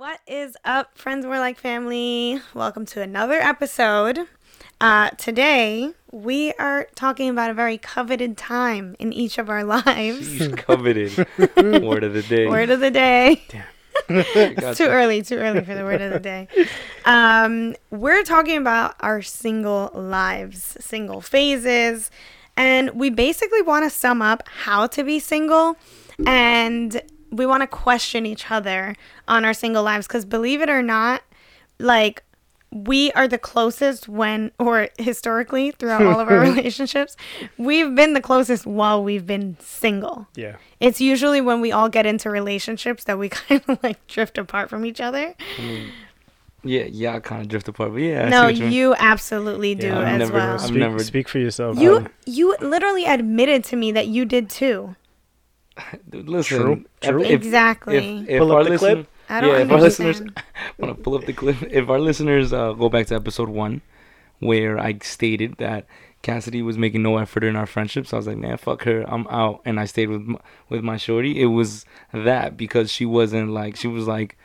What is up, friends? We're like family. Welcome to another episode. Uh, today, we are talking about a very coveted time in each of our lives. She's coveted. Word of the day. Word of the day. Gotcha. It's too early, too early for the word of the day. Um, we're talking about our single lives, single phases, and we basically want to sum up how to be single and we want to question each other on our single lives because believe it or not, like we are the closest when or historically throughout all of our relationships, we've been the closest while we've been single. Yeah. It's usually when we all get into relationships that we kind of like drift apart from each other. I mean, yeah, yeah, I kind of drift apart, but yeah. No, you mean. you absolutely do Yeah, as never- well. I've Speak, never- speak for yourself. you Um, you literally admitted to me that you did too. Dude, Listen, True, if- true. If, exactly. If, if Pull our up the clip. I don't yeah, if our listeners understand. want to pull up the clip, if our listeners uh, go back to episode one, where I stated that Cassidy was making no effort in our friendship, so I was like, man, fuck her, I'm out, and I stayed with m- with my shorty. It was that because she wasn't like she was like.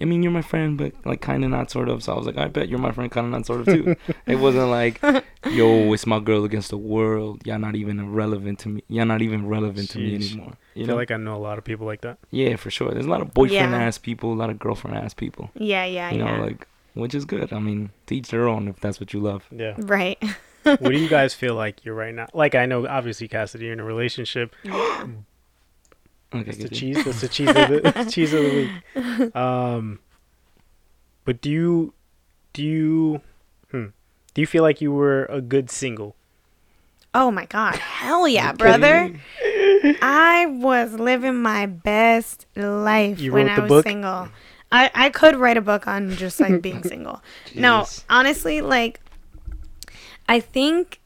I mean, you're my friend, but like kind of not sort of. So I was like, I bet you're my friend, kind of not sort of too. it wasn't like, yo, it's my girl against the world. Y'all not even relevant to me. Y'all not even relevant to me Sheesh. anymore. I You feel know? like I know a lot of people like that. yeah, for sure. There's a lot of boyfriend Yeah. ass people, a lot of girlfriend ass people. Yeah, yeah, yeah. You know, yeah. like which is good. I mean, teach each their own if that's what you love. Yeah. right. what do you guys feel like you're right now? Like I know, obviously, Cassidy, you're in a relationship. Okay, That's the good. cheese. That's the cheese of the cheese of the week. Um, but do you do you hmm, do you feel like you were a good single? Oh my god. Hell yeah, brother. I was living my best life You when I was book? single. I, I could write a book on just like being single. No, honestly, like I think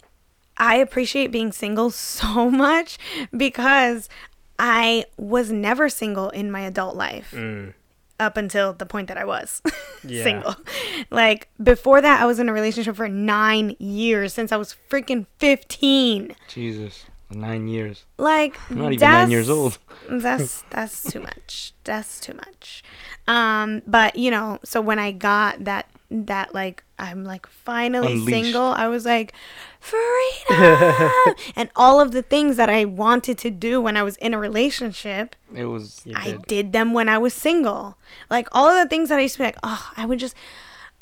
I appreciate being single so much because I was never single in my adult life Mm, up until the point that I was Yeah. single. Like before that, I was in a relationship for nine years since I was freaking 15. Jesus, nine years. Like I'm not even nine years old. That's that's too much. That's too much. Um, but you know, so when I got that that like I'm like finally Unleashed. single, I was like freedom and all of the things that I wanted to do when I was in a relationship, It was. I did. did them when I was single. Like all of the things that I used to be like, oh, I would just,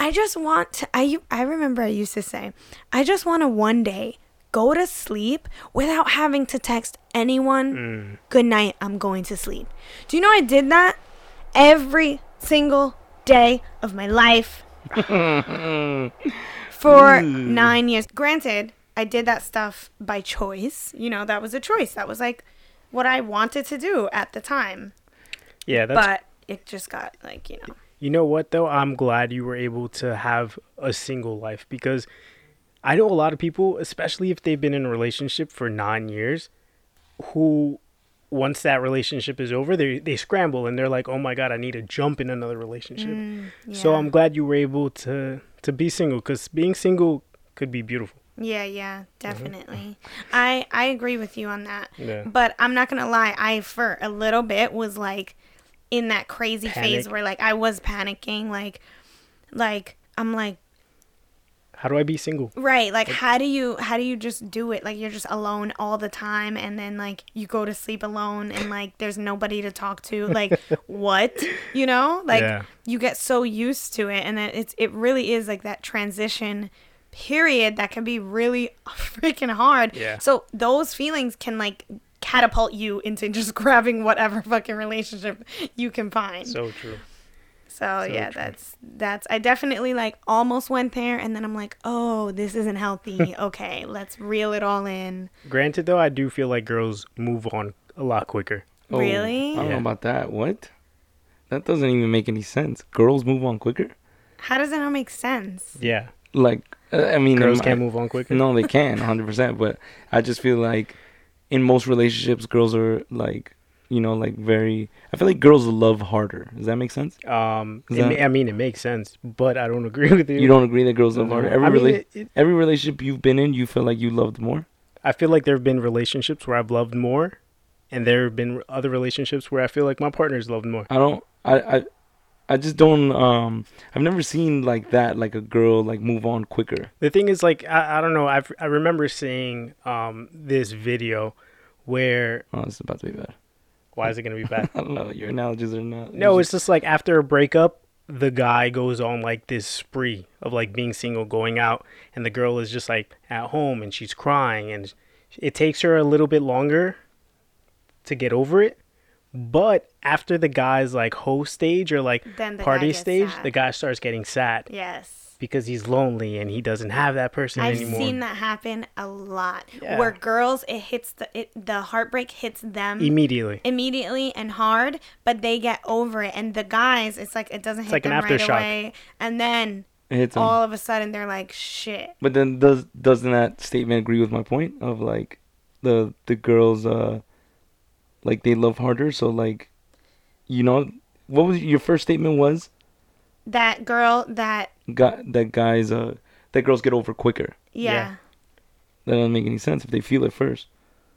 I just want to. I I remember I used to say, I just want to one day go to sleep without having to text anyone. mm. Good night. I'm going to sleep. Do you know I did that every single day of my life for nine years. Granted, I did that stuff by choice. You know, that was a choice. That was like what I wanted to do at the time Yeah, that's but it just got like you know You know what though? I'm glad you were able to have a single life because I know a lot of people, especially if they've been in a relationship for nine years, who once that relationship is over, they they scramble and they're like, "Oh my god, I need to jump in another relationship." Mm, so yeah. I'm glad you were able to to be single because being single could be beautiful. yeah yeah mm-hmm. definitely i i agree with you on that Yeah. but i'm not gonna lie i for a little bit was like in that crazy phase where like i was panicking like like i'm like How do I be single? right like how do you how do you just do it like you're just alone all the time and then like you go to sleep alone and like there's nobody to talk to like what you know like Yeah. you get so used to it and then it's it really is like that transition period that can be really freaking hard Yeah. so those feelings can like catapult you into just grabbing whatever fucking relationship you can find so, So true. yeah true. that's that's i definitely like almost went there and then i'm like oh this isn't healthy okay let's reel it all in Granted, though, I do feel like girls move on a lot quicker. Oh, Really? I don't Yeah. know about that. What? That doesn't even make any sense. Girls move on quicker. how does it not make sense Yeah, Like, uh, I mean, girls can't my- move on quicker. No, they can, 100%. But I just feel like in most relationships, girls are like, you know, like very. I feel like girls love harder. Does that make sense? Um, Is it ma- that- I mean, it makes sense, but I don't agree with you. You don't agree that girls love harder? Every I mean, rela- it- it- every relationship you've been in, you feel like you loved more. I feel like there have been relationships where I've loved more, and there have been other relationships where I feel like my partner's loved more. I don't. I. I I just don't. Um, I've never seen like that, like a girl like move on quicker. The thing is, like, I, I don't know. I I remember seeing um this video where Oh, it's about to be bad. Why is it gonna be bad? I don't know. Your analogies are not. No, it's just like after a breakup, the guy goes on like this spree of like being single, going out, and the girl is just like at home and she's crying, and it takes her a little bit longer to get over it. But after the guy's like host stage or like Then the party stage, sad. the guy starts getting sad Yes. Because he's lonely and he doesn't have that person I've anymore. seen that happen a lot. Yeah. Where girls, it hits the it, the heartbreak hits them Immediately. immediately and hard, but they get over it. And the guys, it's like it doesn't hit like an them right away, and then It all of a sudden they're like, "Shit." But then does doesn't that statement agree with my point of like the the girls uh like they love harder so like you know what was your first statement was That girl, that got that guys uh that girls get over quicker. yeah, Yeah. That doesn't make any sense if they feel it first.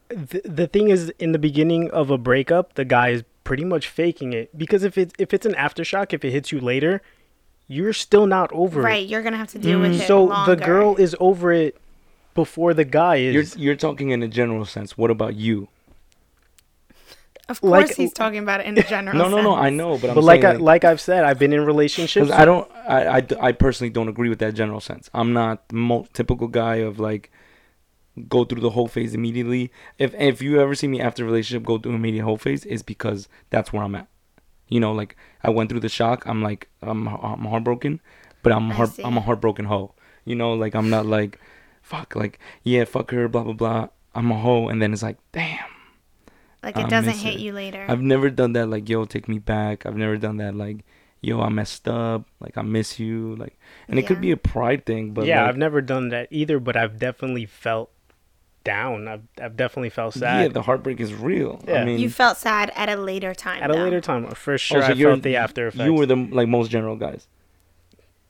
the, the thing is in the beginning of a breakup the guy is pretty much faking it because if it's if it's an aftershock if it hits you later you're still not over right. You're gonna have to deal with it it. so longer. the girl is over it before the guy You're is you're talking in a general sense. What about you? Of course, like- he's talking about it in a general. No, no, no. I know, but I'm but like I, saying like I've said I've been in relationships I don't, I, I, I personally don't agree with that general sense. I'm not the mo- typical guy of like go through the whole phase immediately. If if you ever see me after a relationship go through an immediate whole phase, is because that's where I'm at. You know, like I went through the shock. I'm like I'm I'm heartbroken, but I'm heart. I'm a heartbroken hoe. You know, like I'm not like fuck like yeah fuck her blah blah blah. I'm a hoe, and then it's like damn. Like it I doesn't hit it. you later. I've never done that like yo take me back. I've never done that like yo I messed up. Like I miss you. Like and it could be a pride thing, but yeah like, I've never done that either but I've definitely felt down I've, I've definitely felt sad yeah, the heartbreak is real. Yeah. I mean, you felt sad at a later time. at a later time for sure also, I you're- felt the after effects You were the like most general guys.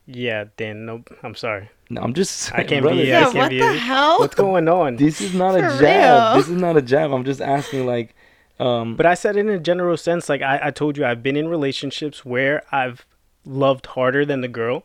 yeah Dan nope I'm sorry No, I'm just. I can't brother, be- Yeah. I can't what be the hell? what's going on This is not a For jab. real. This is not a jab. I'm just asking like, um, But I said it in a general sense. Like I, I told you, I've been in relationships where I've loved harder than the girl.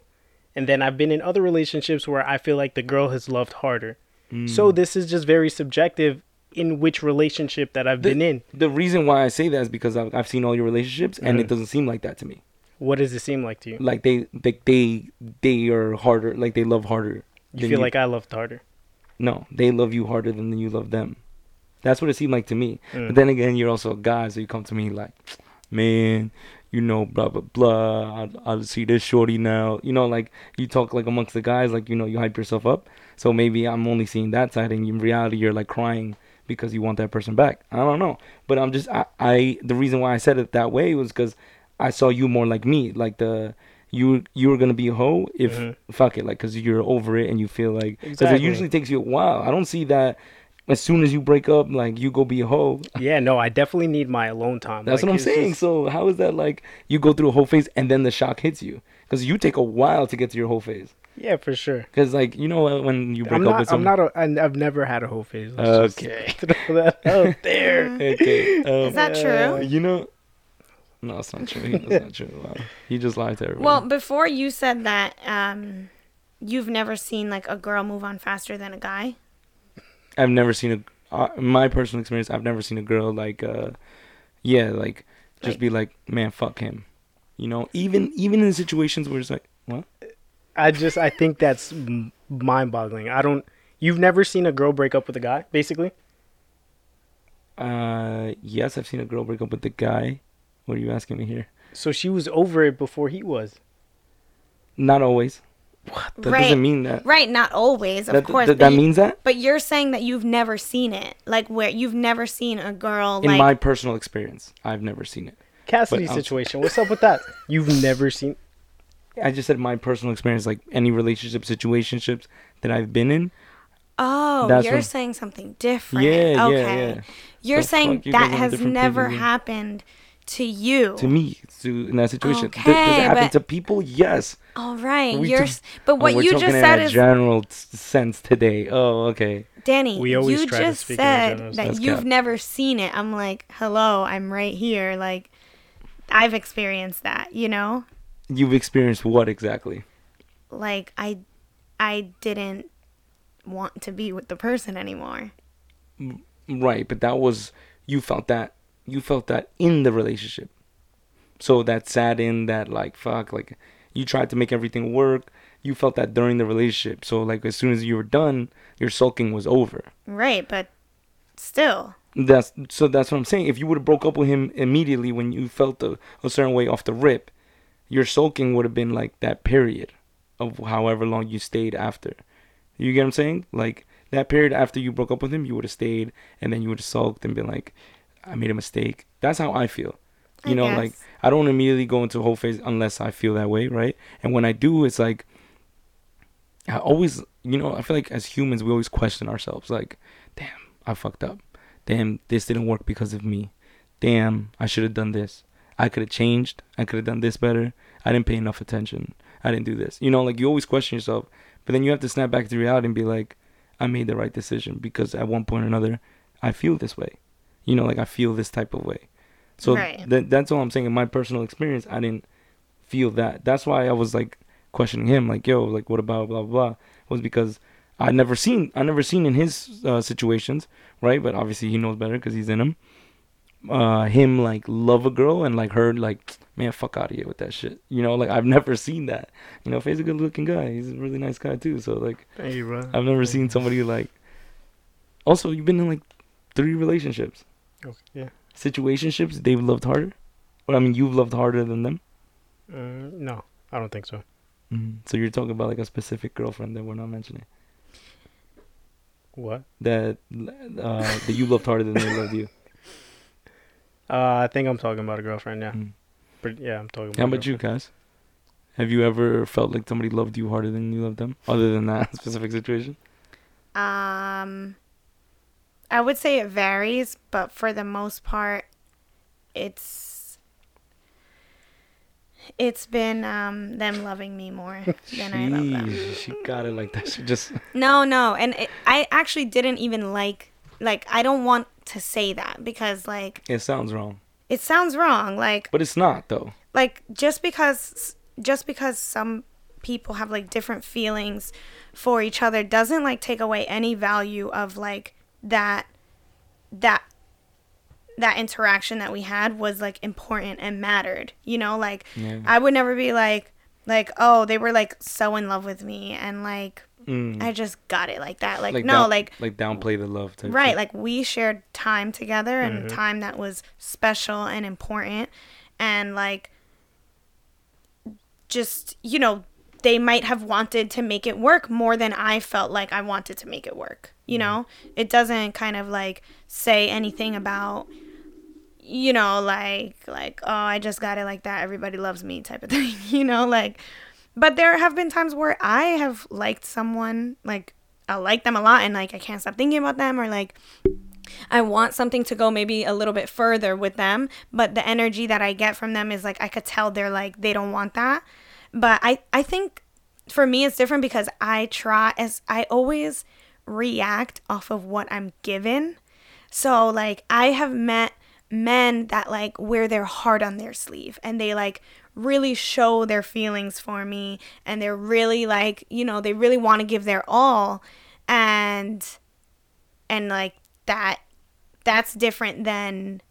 And then I've been in other relationships where I feel like the girl has loved harder. mm. So this is just very subjective in which relationship that I've The- been in. the reason why I say that is because I've, I've seen all your relationships, and Mhm. it doesn't seem like that to me. What does it seem like to you? Like they, they, they, they are harder. Like they love harder. You feel like I loved harder. No, they love you harder than you love them. That's what it seemed like to me. Mm. But then again, you're also a guy, so you come to me like, man, you know, blah blah blah. I I see this shorty now. You know, like you talk like amongst the guys, like you know, you hype yourself up. So maybe I'm only seeing that side, and in reality, you're like crying because you want that person back. I don't know, but I'm just I, I the reason why I said it that way was because I saw you more like me, like the. You you were gonna be a hoe if Mhm. fuck it like because you're over it and you feel like because Exactly. it usually takes you a while. I don't see that as soon as you break up, like you go be a hoe. yeah, no, I definitely need my alone time. That's Like, what I'm saying. just- So how is that like you go through a whole phase and then the shock hits you? Because you take a while to get to your whole phase. yeah, for sure. Because like you know when you break I'm up not. with I'm not. A, I- I've never had a whole phase. Let's just Okay. throw that out there. okay. Um, Is that true? You know. No, it's not true. That's not true. Wow. You just lied to everyone. Well, before you said that, um, you've never seen like a girl move on faster than a guy. I've never seen a. Uh, my personal experience, I've never seen a girl like, uh, yeah, like just Like- be like, man, fuck him. You know, even even in situations where it's like, what? I just. I think that's mind-boggling. I don't. You've never seen a girl break up with a guy, basically. Uh, yes, I've seen a girl break up with a guy. What are you asking me here? So she was over it before he was. Not always. What? That Right. doesn't mean that. Right, not always, of that, course. that, that you- means that but you're saying that you've never seen it, like where you've never seen a girl in like my personal experience, I've never seen it. Cassidy But, um, situation. What's up with that? You've never seen. I just said my personal experience, like any relationship situationships that I've been in. Oh, That's you're what- saying something different. Yeah, yeah, okay. yeah. You're The saying fuck? You guys that has never than happened to you. To me, to in that situation, Th- does it happen but- to people? Yes. All right. We You're took- s- but what oh, we're you talking just in said a is general s- sense today. Oh, okay. Danny, We always you try to just speak in a said general that sense. you've Cap. never seen it. I'm like, hello, I'm right here. Like, I've experienced that, you know? You've experienced what exactly? Like I I didn't want to be with the person anymore. Mm, right, but that was you felt that you felt that in the relationship. So that sat in that like fuck like you tried to make everything work. You felt that during the relationship. So like as soon as you were done, your sulking was over. Right, but still. That's so that's what I'm saying. If you would have broke up with him immediately when you felt a, a certain way off the rip, your sulking would have been like that period of however long you stayed after. You get what I'm saying? Like that period after you broke up with him, you would have stayed and then you would have sulked and been like, I made a mistake. That's how I feel. You I know, guess. like I don't immediately go into a whole phase unless I feel that way, right? And when I do, it's like I always, you know, I feel like as humans we always question ourselves, like, damn, I fucked up. Damn, this didn't work because of me. Damn, I should have done this. I could have changed. I could have done this better. I didn't pay enough attention. I didn't do this. You know, like you always question yourself, but then you have to snap back to reality and be like, I made the right decision because at one point or another, I feel this way. You know, like I feel this type of way. So Right. that that's all I'm saying. In my personal experience, I didn't feel that. That's why I was like questioning him, like, yo, like what about blah blah blah? Was because I never seen I never seen in his uh, situations, right? But obviously he knows better because he's in them. Uh, him like love a girl and like her like man fuck out of here with that shit. You know, like I've never seen that. You know, Faye's a good looking guy. He's a really nice guy too. So like Thank you, bro. I've never seen somebody like. Also, you've been in like three relationships, Okay, yeah. situationships. They've loved harder, or I mean, you've loved harder than them. Uh, no, I don't think so. Mm-hmm. So you're talking about like a specific girlfriend that we're not mentioning. What? That uh, that you loved harder than they loved you. Uh, I think I'm talking about a girlfriend. Yeah, Mm. but yeah, I'm talking. How about. a about you, guys? Have you ever felt like somebody loved you harder than you loved them, other than that specific situation? Um I would say it varies, but for the most part it's it's been um them loving me more than I love them. She got it like that. She just No, no, and it, I actually didn't even like like I don't want to say that because like it sounds wrong, it sounds wrong. Like but it's not though. like just because just because some people have like different feelings for each other doesn't like take away any value of like that that that interaction that we had was like important and mattered you know like Yeah. i would never be like like oh they were like so in love with me and like Mm. i just got it like that like, no down- like like downplay the love. Type right shit. like we shared time together and Mhm. time that was special and important and like just you know they might have wanted to make it work more than i felt like i wanted to make it work you know? It doesn't kind of like say anything about you know like like oh i just got it like that. Everybody loves me type of thing you know? Like but there have been times where i have liked someone like i like them a lot and like i can't stop thinking about them or like I want something to go maybe a little bit further with them, but the energy that I get from them is like I could tell they're like they don't want that. But I I think for me it's different because I try as I always react off of what I'm given. So like I have met men that like wear their heart on their sleeve and they like really show their feelings for me and they're really like, you know, they really want to give their all and and like that that's different than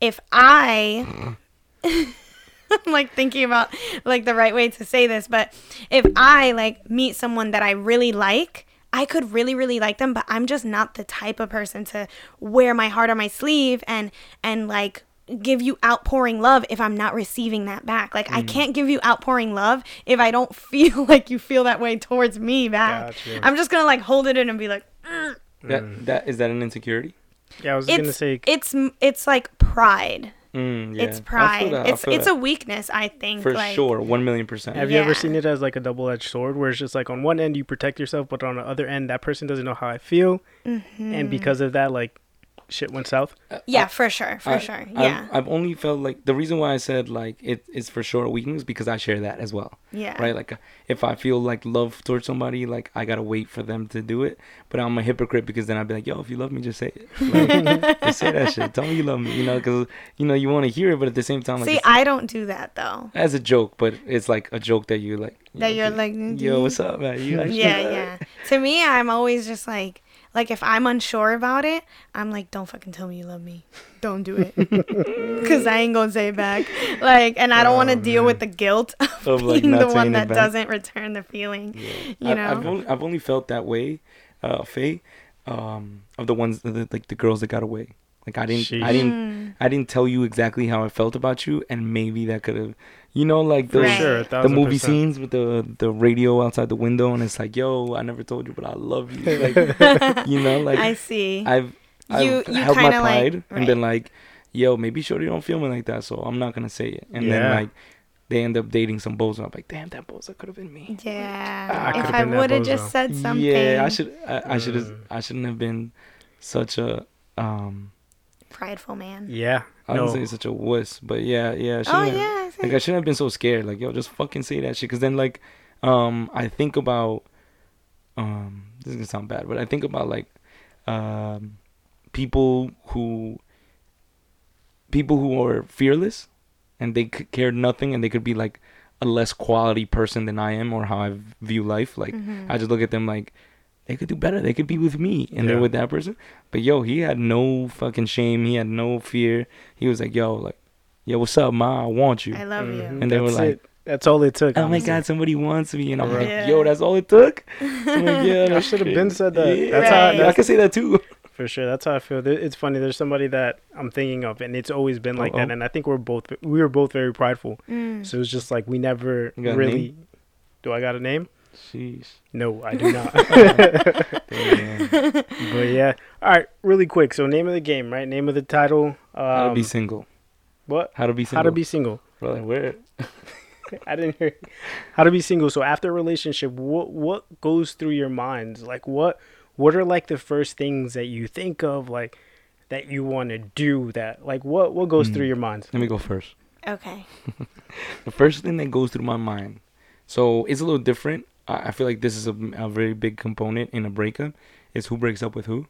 if I I'm like thinking about like the right way to say this, but if I like meet someone that I really like, I could really really like them, but I'm just not the type of person to wear my heart on my sleeve and and like give you outpouring love if I'm not receiving that back. Like I can't give you outpouring love if I don't feel like you feel that way towards me back. Gotcha. I'm just going to like hold it in and be like "Mm." that that is that an insecurity? Yeah, I was gonna it's say. it's it's like pride. Mm, yeah. It's pride. It's it's that. a weakness, I think. for like, sure, one million percent. Have you ever seen it as like a double-edged sword, where it's just like on one end you protect yourself, but on the other end that person doesn't know how I feel, Mm-hmm. and because of that, like shit went south? Yeah, for sure, for I- sure. I've- Yeah, I've, only felt like the reason why I said like it is for sure a weakness because I share that as well. yeah. Right? Like uh, if I feel like love towards somebody, like I gotta wait for them to do it. But I'm a hypocrite because then I'd be like, yo, if you love me, just say it. Like, just say that shit. Tell me you love me. You know, because you know you want to hear it, but at the same time, like See, it's- I don't do that though. as a joke, but it's like a joke that you like. you That know, you're like, "Mm, yo, what's up, man? You actually Yeah, yeah. To me, I'm always just like, like if I'm unsure about it, I'm like, don't fucking tell me you love me. Don't do it, because I ain't gonna say it back. Like, and I don't want to Oh, deal with the guilt of, Of, being not the one that back. doesn't return the feeling. You I, know? I've only, I've only felt that way, uh, Faye, um, of the ones the, like the girls that got away. Like I didn't, I didn't, Mm. I didn't tell you exactly how I felt about you, and maybe that could have, you know, like For those Right. sure, the movie percent. scenes with the the radio outside the window, and it's like, yo, I never told you, but I love you. Like, you know, like I see. I've, I've You- you held my kinda, like- pride and been like, yo, maybe Shorty don't feel me like that, so I'm not gonna say it. And then like, they end up dating some bozo. I'm like, damn, that bozo could have been me. yeah. I if I would have just said something. Yeah, I should. I, I should have. Mm. I shouldn't have been such a. Um, Prideful man. Yeah. I no. wouldn't say such a wuss, but yeah, yeah. I Oh shouldn't have- yeah. I see. Like I shouldn't have been so scared. Like yo, just fucking say that shit. Cause then like, um, I think about, um, this is gonna sound bad, but I think about like, um, people who. People who are fearless, and they c- care nothing, and they could be like a less quality person than I am, or how I view life. Like Mhm. I just look at them like they could do better. They could be with me, and they're with that person. But yo, he had no fucking shame. He had no fear. He was like, yo, like, yo, what's up, ma? I want you. I love Mhm. you. And they were like, it. That's all it took. Oh my honestly. god, somebody wants me, and I'm like, yo, that's all it took. I'm like, yeah, I should have been said that. Yeah, That's how- I that's- can say that too. For sure, that's how I feel. It's funny. There's somebody that I'm thinking of, and it's always been like Uh-oh. that. And I think we're both we were both very prideful. Mm. So it's just like we never You got a really. Do I got a name? Sheesh. No, I do not. But yeah. All right, really quick. So name of the game, right? Name of the title. How to Um, be single. what? How to be single. How to be single. Really where? I didn't hear. How to be single. So after a relationship, what what goes through your minds? Like what what are like the first things that you think of, like that you want to do? That like what what goes Mm. through your mind? Let me go first. Okay. The first thing that goes through my mind, so it's a little different. I feel like this is a, a very big component in a breakup. Is who breaks up with who.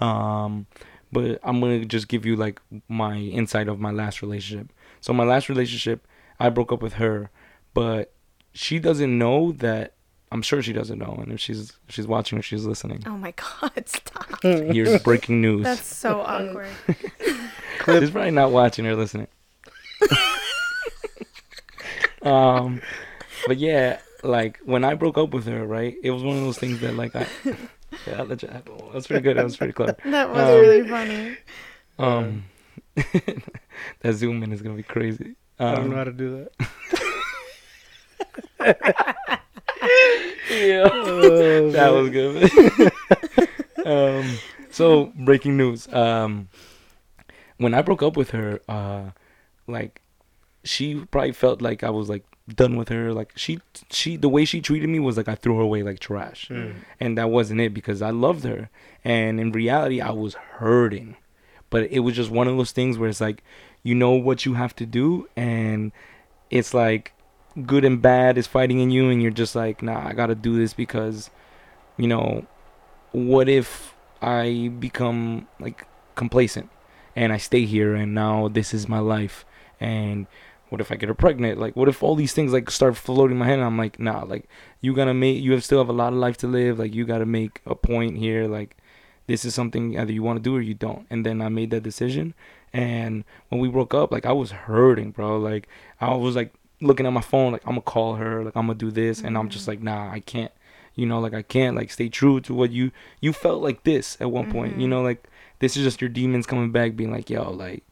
Um, but I'm gonna just give you like my insight of my last relationship. So my last relationship, I broke up with her, but she doesn't know that. I'm sure she doesn't know, and if she's if she's watching or she's listening, Oh my God! Stop. here's breaking news. That's so awkward. She's probably not watching or listening. um, but yeah, like when I broke up with her, right? It was one of those things that like I, yeah, I'll let you, that's pretty good. That was pretty clever. That was Um, really funny. Um, that zoom in is gonna be crazy. I don't know how Um, to do that. yeah, Oh, that was good. um, so breaking news. Um, when I broke up with her, uh, like she probably felt like I was like done with her. Like she, she, the way she treated me was like I threw her away like trash, Mm. and that wasn't it because I loved her, and in reality I was hurting, but it was just one of those things where it's like, you know what you have to do, and it's like good and bad is fighting in you, and you're just like, nah, I gotta do this because, you know, what if I become like complacent and I stay here and now this is my life and what if I get her pregnant? Like what if all these things like start floating in my head and I'm like, nah, like you gotta make you have still have a lot of life to live, like you gotta make a point here, like this is something either you wanna do or you don't. And then I made that decision and when we broke up, like I was hurting, bro. Like I was like looking at my phone, like I'm gonna call her, like I'm gonna do this and I'm just like, nah, I can't you know, like I can't like stay true to what you you felt like this at one point, you Mhm. know, like this is just your demons coming back being like, yo, like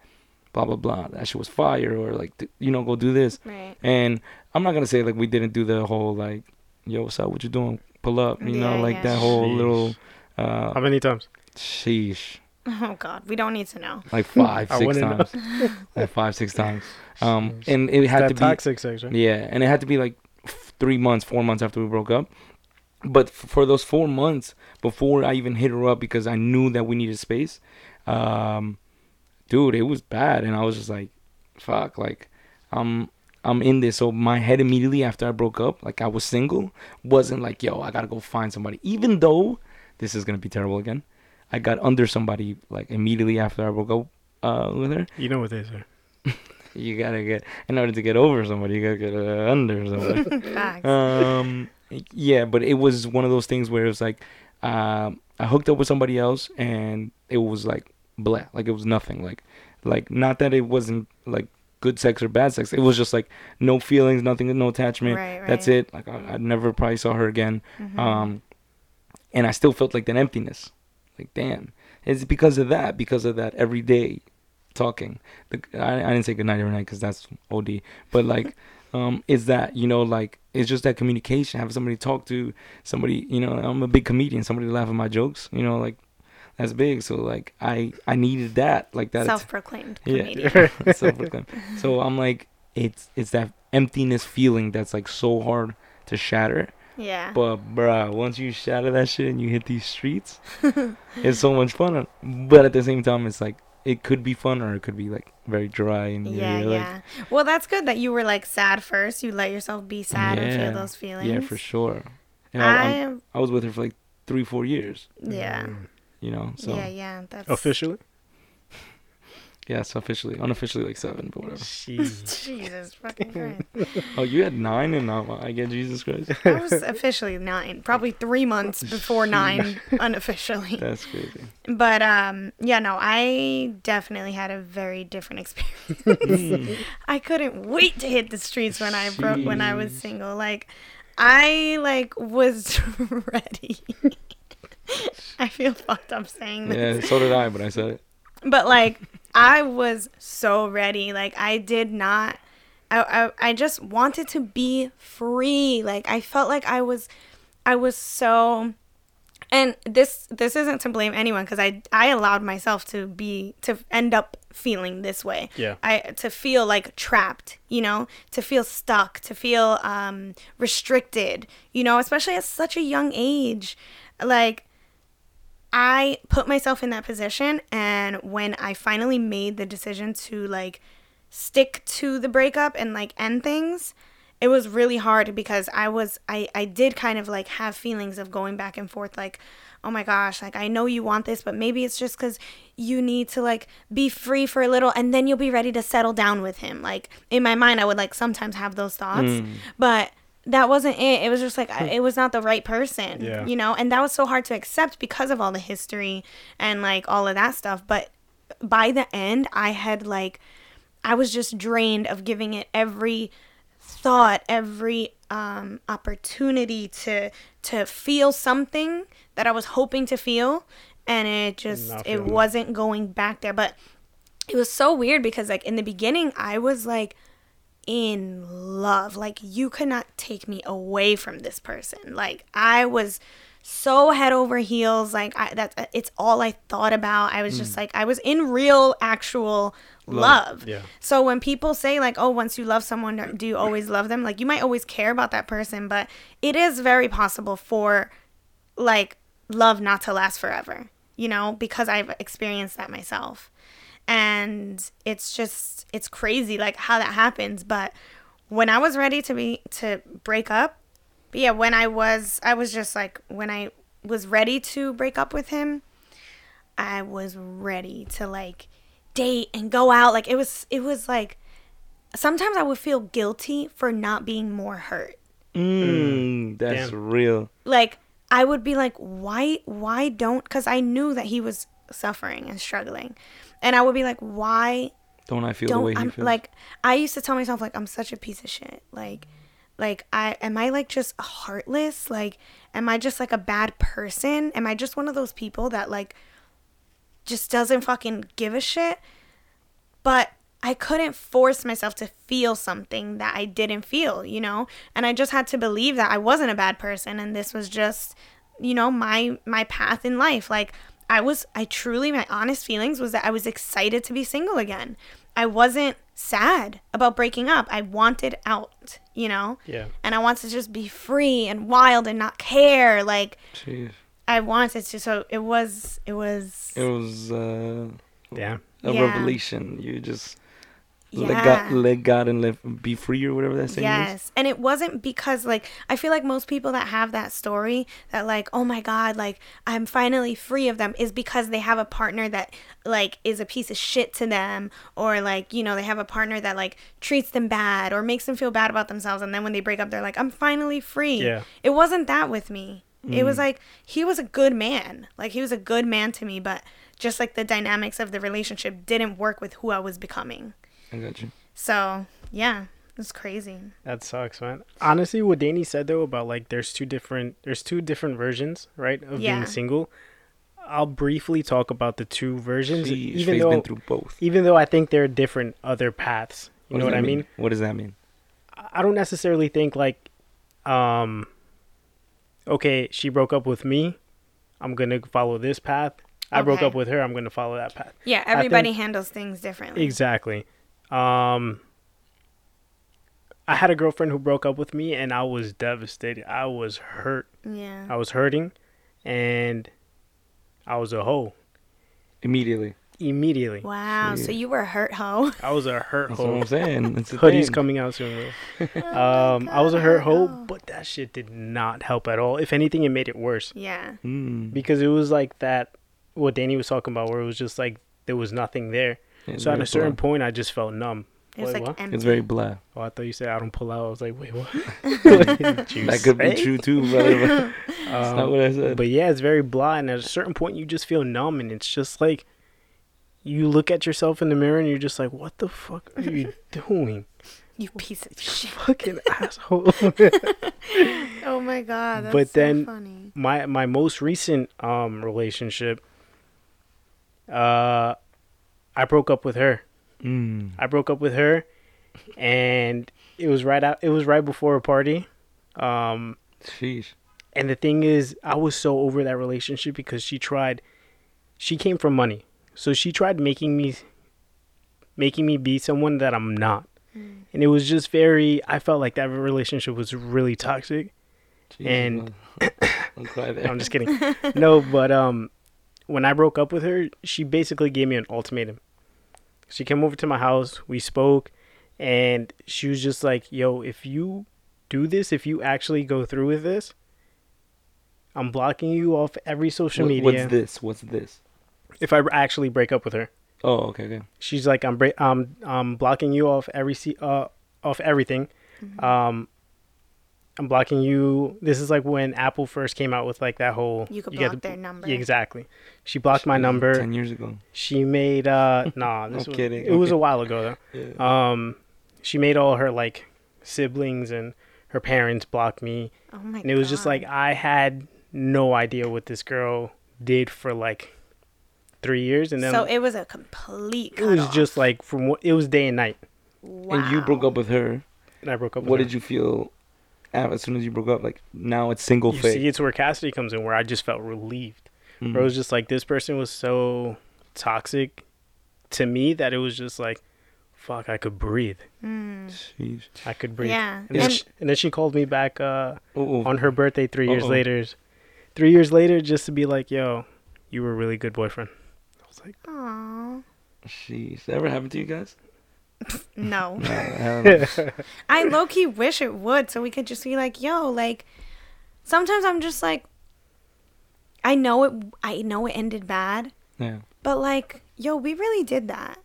blah blah blah, that shit was fire or like th- you know, go do this. Right. And I'm not gonna say like we didn't do the whole like, yo, what's up, what you doing? Pull up, you know, like yeah. that whole Sheesh. little How uh many times? sheesh. Oh God, we don't need to know. Like five, I six wouldn't know. times. like five, six times. Um Sheesh. and it had that to be toxic sex, right? Yeah, and it had to be like f- three months, four months after we broke up. But f- for those four months before I even hit her up because I knew that we needed space, um, dude, it was bad, and I was just like, fuck, like, I'm I'm in this. So my head immediately after I broke up, like I was single, wasn't like, yo, I gotta go find somebody. Even though this is gonna be terrible again, I got under somebody like immediately after I broke up uh, with her. You know what they say. You gotta get in order to get over somebody, you gotta get uh, under somebody. Facts. um, yeah, but it was one of those things where it was like, um, I hooked up with somebody else, and it was like blah, like it was nothing, like, like not that it wasn't like good sex or bad sex. It was just like no feelings, nothing, no attachment. Right, right. That's it. Like I, I never probably saw her again. Mhm. Um, and I still felt like that emptiness. Like damn, it's because of that. Because of that every day talking. The, I, I didn't say goodnight every night because that's OD. But like, um, is that you know like it's just that communication. Have somebody to talk to. Somebody you know I'm a big comedian. Somebody to laugh at my jokes. You know like that's big. So like I I needed that like that. Self-proclaimed Yeah. comedian. Self-proclaimed. so I'm like it's it's that emptiness feeling that's like so hard to shatter. Yeah. But bruh, once you shatter that shit and you hit these streets, it's so much fun. But at the same time, it's like it could be fun or it could be like very dry and you're Yeah, like, yeah. Well, that's good that you were like sad first. You let yourself be sad and Yeah. feel those feelings. yeah, for sure. You know, I'm- I I was with her for like three, four years. yeah. Mm. You know, so Yeah, yeah. That's Officially? yes, officially, unofficially like seven, but whatever. Jeez. Jesus fucking Christ. Oh, you had nine, and now I get Jesus Christ. I was officially nine, probably three months before nine, unofficially. That's crazy. But um, yeah, no, I definitely had a very different experience. Mm. I couldn't wait to hit the streets when I broke when I was single. Like, I like was ready. I feel fucked up saying this. Yeah, so did I, but I said it. but like I was so ready. Like I did not. I, I I just wanted to be free. Like I felt like I was, I was so. And this this isn't to blame anyone because I I allowed myself to be to end up feeling this way. Yeah. I to feel like trapped, you know, to feel stuck, to feel um restricted, you know, especially at such a young age. Like I put myself in that position and when I finally made the decision to like stick to the breakup and like end things, it was really hard because I was I I did kind of like have feelings of going back and forth like oh my gosh, like I know you want this, but maybe it's just cuz you need to like be free for a little and then you'll be ready to settle down with him. Like in my mind I would like sometimes have those thoughts, Mm. but that wasn't it. It was just like it was not the right person, Yeah. you know, and that was so hard to accept because of all the history and like all of that stuff. But by the end, I had like I was just drained of giving it every thought, every um, opportunity to to feel something that I was hoping to feel, and it just it it. wasn't going back there. But it was so weird because like in the beginning, I was like in love. Like you could not take me away from this person. Like I was so head over heels. Like I, that uh, it's all I thought about. I was just mm. like I was in real, actual love. Yeah. So when people say like, "Oh, once you love someone, do you always love them?" Like you might always care about that person, but it is very possible for like love not to last forever. You know, because I've experienced that myself. And it's just it's crazy like how that happens, but when I was ready to be to break up, but yeah, when I was I was just like when I was ready to break up with him, I was ready to like date and go out. Like it was it was like sometimes I would feel guilty for not being more hurt. Mm, that's Damn. real. Like I would be like why why don't cuz I knew that he was suffering and struggling. And I would be like why Don't I feel the way don't he I'm feels? like I used to tell myself like I'm such a piece of shit. Like like I am I like just heartless? Like am I just like a bad person? Am I just one of those people that like just doesn't fucking give a shit? But I couldn't force myself to feel something that I didn't feel, you know? And I just had to believe that I wasn't a bad person and this was just, you know, my my path in life. Like I was I truly my honest feelings was that I was excited to be single again. I wasn't sad about breaking up. I wanted out, you know? Yeah. And I wanted to just be free and wild and not care like Jeez. I wanted to. So it was. It was. It was uh, Yeah. a Yeah. revelation. You just let Yeah. God, let God and let be free or whatever that saying is. Yes. And it wasn't because like I feel like most people that have that story that like, oh my God, like I'm finally free of them is because they have a partner that like is a piece of shit to them or like, you know, they have a partner that like treats them bad or makes them feel bad about themselves and then when they break up they're like, I'm finally free. Yeah. It wasn't that with me. It was mm. like he was a good man. Like he was a good man to me, but just like the dynamics of the relationship didn't work with who I was becoming. I got you. So, yeah. It's crazy. That sucks, man. Honestly, what Danny said though about like there's two different there's two different versions, right, of Yeah. being single. I'll briefly talk about the two versions, Sheesh, even Faye's though been through both. even though I think there are different other paths. You know what I that mean? What does that mean? I don't necessarily think like, um, okay, she broke up with me, I'm gonna follow this path. I broke up with her, I'm gonna follow that path. Yeah, everybody handles things differently. Exactly. Um, I had a girlfriend who broke up with me, and I was devastated. I was hurt. Yeah. I was hurting, and I was a hoe Immediately. immediately. Wow. So you were a hurt hoe. I was a hurt That's what hoe. I'm saying. That's the Hoodie's thing. coming out soon. bro. um, I was a hurt hoe, but that shit did not help at all. If anything, it made it worse Yeah. Mm. because it was like that. What Danny was talking about, where it was just like there was nothing there. It's so at a certain blah. point, I just felt numb. It was Wait, like what? empty. It's very blah. Oh, I thought you said I don't pull out. I was like, wait, what? That could be true too, brother. but That's Um, not what I said. But yeah, it's very blah, and at a certain point, you just feel numb, and it's just like you look at yourself in the mirror, and you're just like, "What the fuck are you doing, you piece of shit. fucking asshole?" Oh my god. That's But so then- funny. my my most recent um relationship, uh, I broke up with her. Mm. I broke up with her, and it was right out. It was right before a party. Um, Sheesh. And the thing is, I was so over that relationship because she tried. She came from money, so she tried making me, making me be someone that I'm not, and it was just very. I felt like that relationship was really toxic. Jesus, And- man. Don't. I'm just kidding. no, but um, when I broke up with her, she basically gave me an ultimatum. She came over to my house. We spoke, and she was just like, "Yo, if you do this, if you actually go through with this, I'm blocking you off every social What- media. What's this? What's this? If I actually break up with her, Oh, okay, okay. she's like, "I'm bra- um, I'm blocking you off every se- uh, off everything. Um, I'm blocking you. This is like when Apple first came out with like that whole You could get block the- their number. Yeah, exactly. She blocked my number. Ten years ago. She made uh nah, this I'm was, kidding, It was a while ago Yeah. though. Um she made all her like siblings and her parents block me. Oh my god. And it was just like I had no idea what this girl did for like three years and then So it was a complete it was cutoff. just like from what it was day and night. wow. And you broke up with her. And I broke up with What her. did you feel a- as soon as you broke up? Like now it's single you phase. see it's where Cassidy comes in where I just felt relieved. Mhm. Where it was just like this person was so toxic to me that it was just like fuck I could breathe. Mm. Sheesh. I could breathe. Yeah. And then, she, and then she called me back uh, on her birthday 3 years Uh-oh. later. Three years later, just to be like, yo, you were a really good boyfriend. I was like, Aw. Sheesh. That ever happened to you guys? No. No, um, I haven't. Low key wish it would so we could just be like, yo, like sometimes I'm just like I know it I know it ended bad, yeah. but like, yo, we really did that.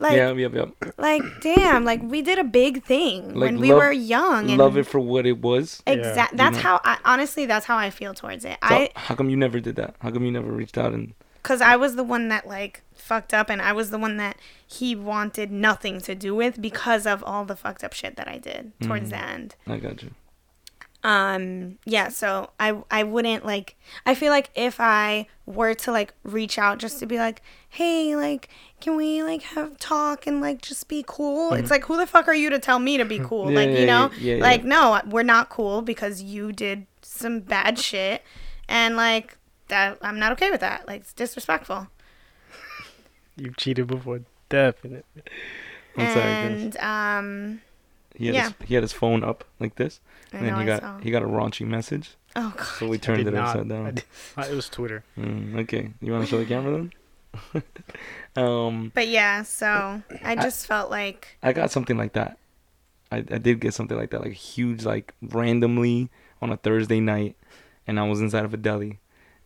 Like yeah, yep, yep. like damn, like we did a big thing Like, when we love- were young and Love it for what it was. Exactly. You That's know? how I honestly that's how I feel towards it. So I how come you never did that? How come you never reached out and cuz I was the one that like fucked up and I was the one that he wanted nothing to do with because of all the fucked up shit that I did towards Mm. the end. I got you. um yeah so i i wouldn't like i feel like if i were to like reach out just to be like hey like can we like have talk and like just be cool it's like who the fuck are you to tell me to be cool. Yeah, like yeah, you know yeah, like no we're not cool because you did some bad shit and like that i'm not okay with that like it's disrespectful you've cheated before. Definitely. I'm sorry, guys. and um He had, Yeah. his, he had his phone up like this, I and then know, he I got saw. he got a raunchy message, Oh god. so we turned it not. upside down. it was Twitter. Mm, okay, you want to show the camera then? um, But yeah, so I just felt like I got something like that. I, I did get something like that, like huge, like randomly on a Thursday night, and I was inside of a deli,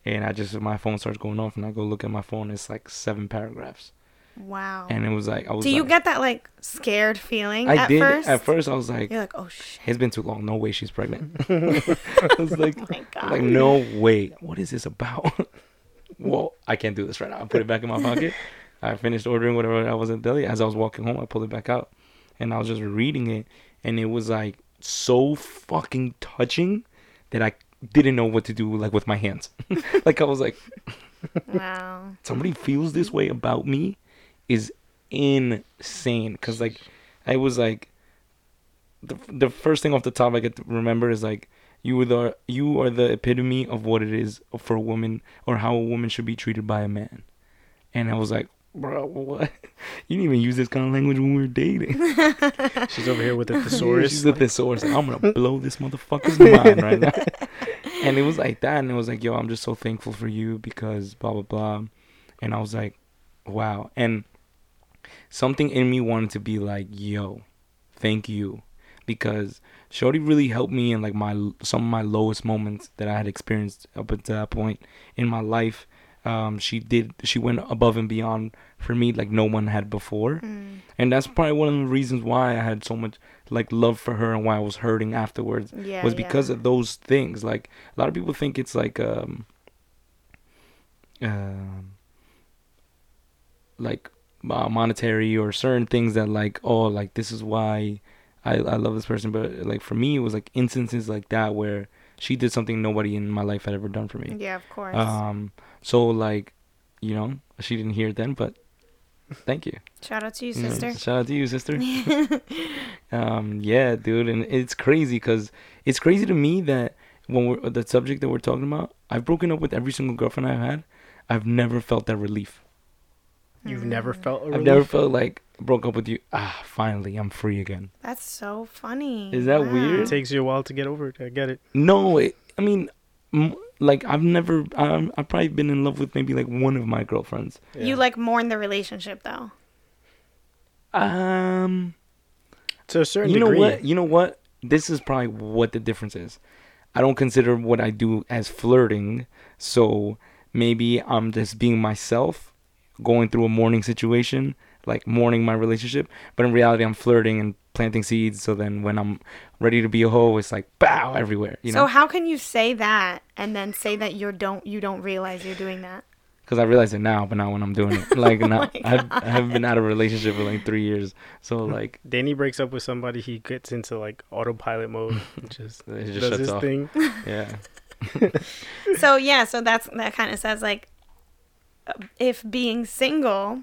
and I just my phone starts going off, and I go look at my phone. It's like seven paragraphs, wow. and it was like I was. Do you like- get that like scared feeling I at did first? at first. I was like, You're like, oh shit. it's been too long. No way she's pregnant. I was like, Oh my god. like no way. What is this about? well, I can't do this right now. I put it back in my pocket. I finished ordering whatever I was at deli. As I was walking home, I pulled it back out, and I was just reading it, and it was like so fucking touching that I didn't know what to do like with my hands. like I was like, wow. somebody feels this way about me is insane because like i was like the, the first thing off the top i get to remember is like you were the you are the epitome of what it is for a woman or how a woman should be treated by a man and i was like bro what you didn't even use this kind of language when we were dating She's over here with the thesaurus. she's the thesaurus. Like, I'm gonna blow this motherfucker's mind right now. And it was like that, and it was like, yo, I'm just so thankful for you because blah blah blah. And I was like, wow. And something in me wanted to be like, yo, thank you, because Shorty really helped me in like my some of my lowest moments that I had experienced up until that point in my life. Um, she did. She went above and beyond for me like no one had before Mm. and that's probably one of the reasons why I had so much like love for her and why I was hurting afterwards Yeah. was because yeah. of those things. Like a lot of people think it's like um, um like uh, monetary or certain things that like oh like this is why I I love this person, but like for me it was like instances like that where she did something nobody in my life had ever done for me. Yeah, of course. Um, so like, you know, she didn't hear it then, but thank you. Shout out to you, Mm, sister. Shout out to you, sister. um, yeah, dude, and it's crazy because it's crazy to me that when we're the subject that we're talking about, I've broken up with every single girlfriend I've had. I've never felt that relief. You've never felt a I've never felt like broke up with you. Ah, finally, I'm free again. That's so funny. Is that Wow. weird? It takes you a while to get over it. I get it. No, it, I mean, m- like I've never. Um, I've probably been in love with maybe like one of my girlfriends. You like mourn the relationship though. Um. to a certain you know degree. what you know what this is probably what the difference is i don't consider what i do as flirting so maybe i'm just being myself going through a mourning situation like mourning my relationship but in reality i'm flirting and planting seeds so then when i'm ready to be a hoe it's like bow everywhere you know. so how can you say that and then say that you don't you don't realize you're doing that? because i realize it now but not when i'm doing it like now my I've, i haven't been out of a relationship for like three years so like Danny breaks up with somebody, he gets into like autopilot mode, and just it just does shuts his off thing. yeah so yeah, so that's that kind of says like uh, if being single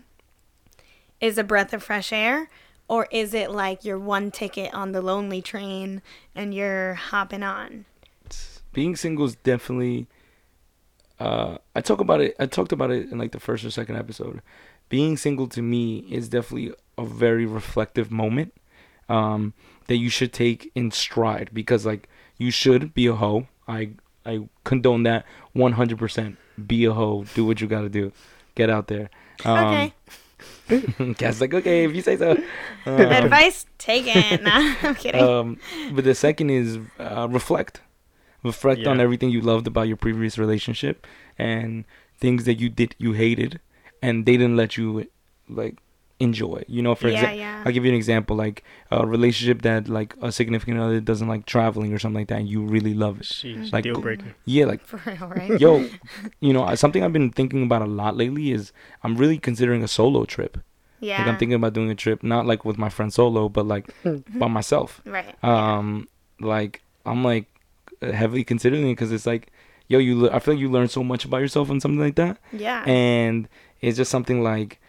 is a breath of fresh air or is it like your one ticket on the lonely train and you're hopping on? being single is definitely uh i talk about it i talked about it in like the first or second episode. Being single to me is definitely a very reflective moment um that you should take in stride because like you should be a hoe. I i condone that 100% be a hoe. Do what you gotta do. Get out there. Um, okay. Cat's like okay if you say so Um, Advice taken. Nah, I'm kidding. um, but the second is uh, reflect. Reflect on everything you loved about your previous relationship and things that you did you hated, and they didn't let you like enjoy. You know, for yeah, example, yeah. I'll give you an example, like a relationship that like a significant other doesn't like traveling or something like that, and you really love it. She's Like- deal breaker. Yeah, like For real, right? yo, you know, something I've been thinking about a lot lately is I'm really considering a solo trip. yeah. Like I'm thinking about doing a trip, not like with my friend solo, but like by myself. right. Um, like I'm like heavily considering it because it's like, yo, you. Le- I feel like you learn so much about yourself on something like that, yeah. and it's just something like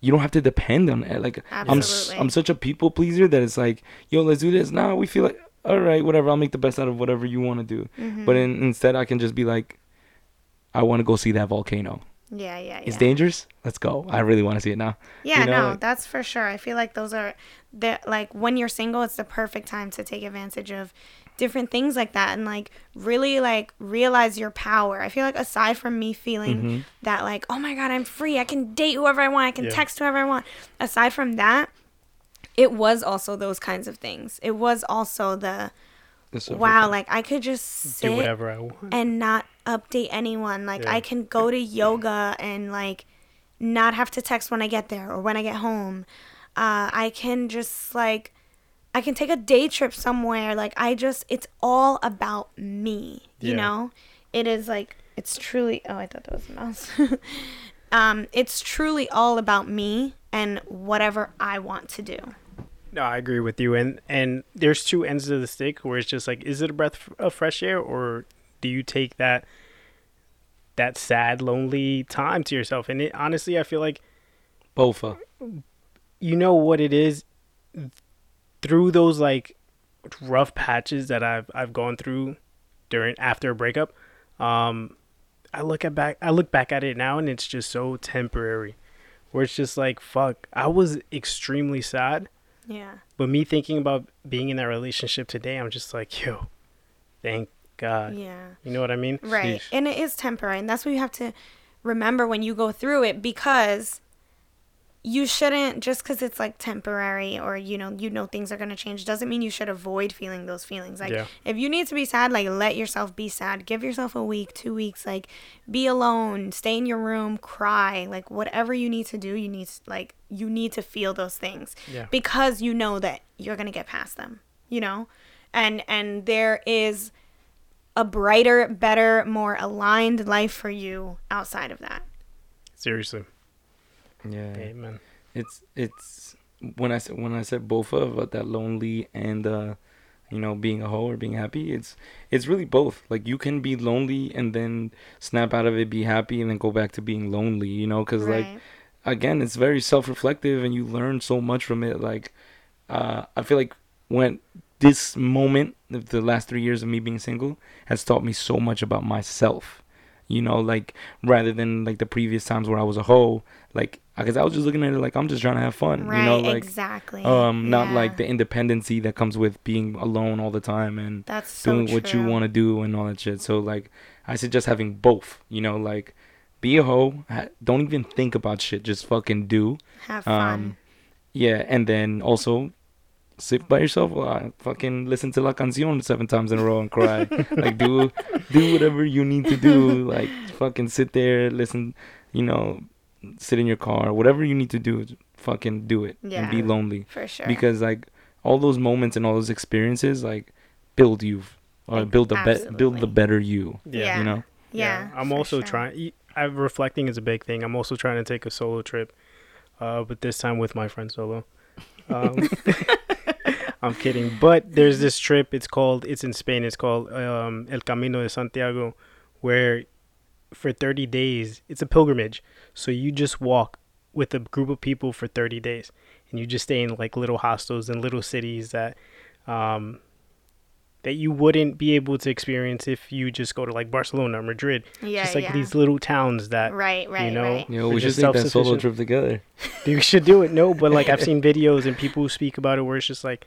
you don't have to depend on it. Like I'm. I'm such a people pleaser that it's like, yo, let's do this. Now we feel like, all right, whatever. I'll make the best out of whatever you want to do. Mhm. But in, instead, I can just be like, I want to go see that volcano. Yeah, yeah, yeah. It's dangerous. Let's go. I really want to see it now. Yeah, you know, no, like- that's for sure. I feel like those are the like when you're single, it's the perfect time to take advantage of different things like that and like really like realize your power. I feel like aside from me feeling Mm-hmm. that like, oh my god, I'm free. I can date whoever I want. I can Yeah. text whoever I want. Aside from that, it was also those kinds of things. It was also the wow, like I could just sit Do whatever I want. and not update anyone. Like Yeah. I can go to yoga and like not have to text when I get there or when I get home. Uh, I can just like I can take a day trip somewhere. Like I just it's all about me. You Yeah. know? It is like it's truly oh I thought that was a mouse. um, it's truly all about me and whatever I want to do. No, I agree with you. And and there's two ends of the stick where it's just like, is it a breath of fresh air, or do you take that that sad, lonely time to yourself? And it, honestly, I feel like Bofa. you know what it is through those like rough patches that I've I've gone through during after a breakup. Um, I look at back I look back at it now and it's just so temporary, where it's just like fuck. I was extremely sad. Yeah. But me thinking about being in that relationship today, I'm just like, yo, thank God. Yeah. You know what I mean? Right. Sheesh. And it is temporary. And that's what you have to remember when you go through it because you shouldn't just because it's like temporary or you know you know things are going to change doesn't mean you should avoid feeling those feelings like Yeah. if you need to be sad like let yourself be sad give yourself a week two weeks like be alone stay in your room cry like whatever you need to do you need like you need to feel those things Yeah. because you know that you're going to get past them you know and and there is a brighter, better, more aligned life for you outside of that. Seriously. Yeah. Amen. It's it's when I said when I said bofa about that lonely and uh you know being a hoe or being happy it's it's really both. Like you can be lonely and then snap out of it be happy and then go back to being lonely you know? Because like again it's very self-reflective and you learn so much from it. Like uh i feel like when this moment of the last three years of me being single has taught me so much about myself you know? Like rather than like the previous times where i was a hoe like because i was just looking at it like i'm just trying to have fun right. you know like exactly. um not Yeah. like the independency that comes with being alone all the time and That's so doing what you want to do and all that shit. So like, I suggest having both. You know, like, be a hoe. Don't even think about shit. Just fucking do. Have fun. Um, yeah, and then also sit by yourself. Uh, fucking listen to La Canción seven times in a row and cry. like, do do whatever you need to do. Like, fucking sit there, listen. You know, sit in your car. Whatever you need to do, fucking do it and be lonely for sure. because like all those moments and all those experiences like build you or Like, build the be- build the better you Yeah. you know yeah. I'm also sure. trying. I'm reflecting is a big thing. I'm also trying to take a solo trip, uh, but this time with my friend solo. Um, I'm kidding, but there's this trip. It's called. It's in Spain. It's called um, El Camino de Santiago, where for 30 days it's a pilgrimage. So you just walk with a group of people for 30 days, and you just stay in like little hostels and little cities that. Um, that you wouldn't be able to experience if you just go to like Barcelona or Madrid. Yeah, just like yeah. these little towns that Right, right, know, right. You They're we should just take that solo trip together. you should do it. No, but like I've seen videos and people speak about it where it's just like,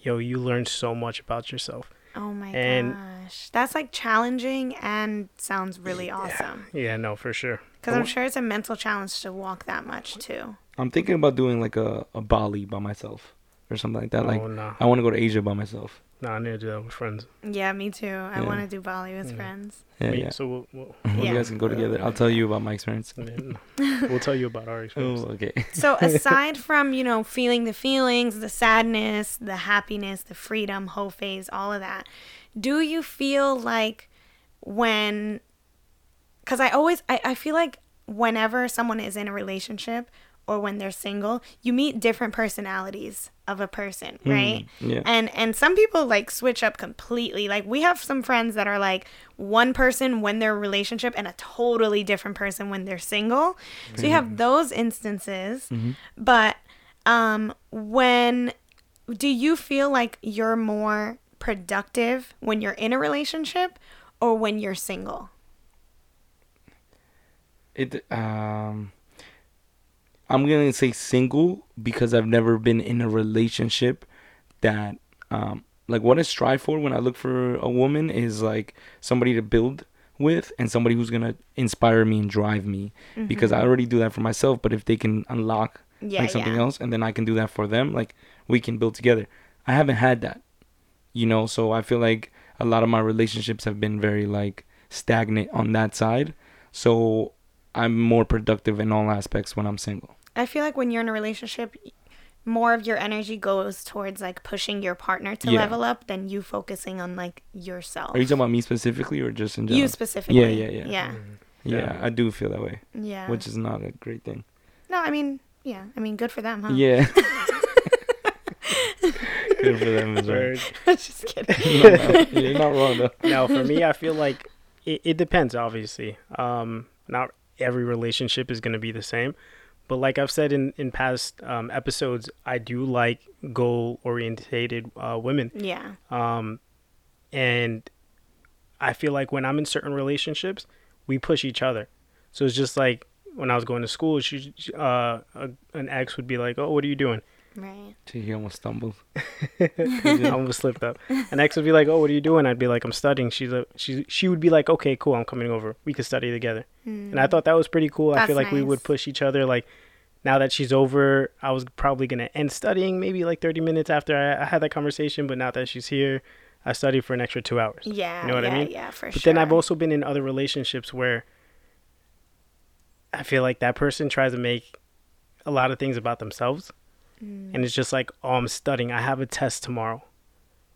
yo, you learn so much about yourself. Oh my And- gosh. That's like challenging and sounds really awesome. Yeah, no, for sure. Because I'm oh. sure it's a mental challenge to walk that much too. i'm thinking about doing like a, a bali by myself or something like that oh, like oh no, i want to go to asia by myself no, I need to do that with friends. Yeah, me too. I Yeah. want to do Bali with Yeah. friends. yeah Me- yeah So we'll, we'll, you guys can go together i'll tell you about my experience then we'll tell you about our experience. oh okay So aside from, you know, feeling the feelings, the sadness, the happiness, the freedom, whole phase, all of that, do you feel like when because I always I, I feel like whenever someone is in a relationship or when they're single, you meet different personalities of a person, right? yeah. And and some people like switch up completely. Like we have some friends that are like one person when they're relationship and a totally different person when they're single. So you have those instances. But um when do you feel like you're more productive when you're in a relationship or when you're single? It um I'm gonna say single because I've never been in a relationship that um like what I strive for when I look for a woman is like somebody to build with and somebody who's gonna inspire me and drive me because I already do that for myself. But if they can unlock Yeah, like something yeah. else and then I can do that for them, like we can build together. I haven't had that, you know. So I feel like a lot of my relationships have been very like stagnant on that side. So I'm more productive in all aspects when I'm single. I feel like when you're in a relationship, more of your energy goes towards like pushing your partner to Yeah. level up than you focusing on like yourself. Are you talking about me specifically or just in general? You specifically. Yeah, yeah, yeah. Yeah. Yeah, Yeah. I do feel that way, Yeah. which is not a great thing. no, I mean, yeah. I mean, good for them, huh? Yeah. Good for them as well. Word. Just kidding. No, no, you're not wrong though. now for me i feel like it, it depends obviously um not every relationship is going to be the same but like i've said in in past um, episodes i do like goal orientated uh, women. Yeah. um and i feel like when i'm in certain relationships we push each other. So it's just like when i was going to school she uh a, an ex would be like oh what are you doing Right. He almost stumbled. I almost slipped up. And ex would be like, "Oh, what are you doing?" I'd be like, "I'm studying." She's a she. She would be like, "Okay, cool. I'm coming over. We could study together." And I hmm. thought that was pretty cool. I feel like we would push each other. Like now that she's over, I was probably gonna end studying maybe like 30 minutes after I, I had that conversation. But now that she's here, I study for an extra two hours. Yeah. You know what I mean? Yeah, for But sure. then I've also been in other relationships where I feel like that person tries to make a lot of things about themselves. Mm. And it's just like, oh, I'm studying. I have a test tomorrow.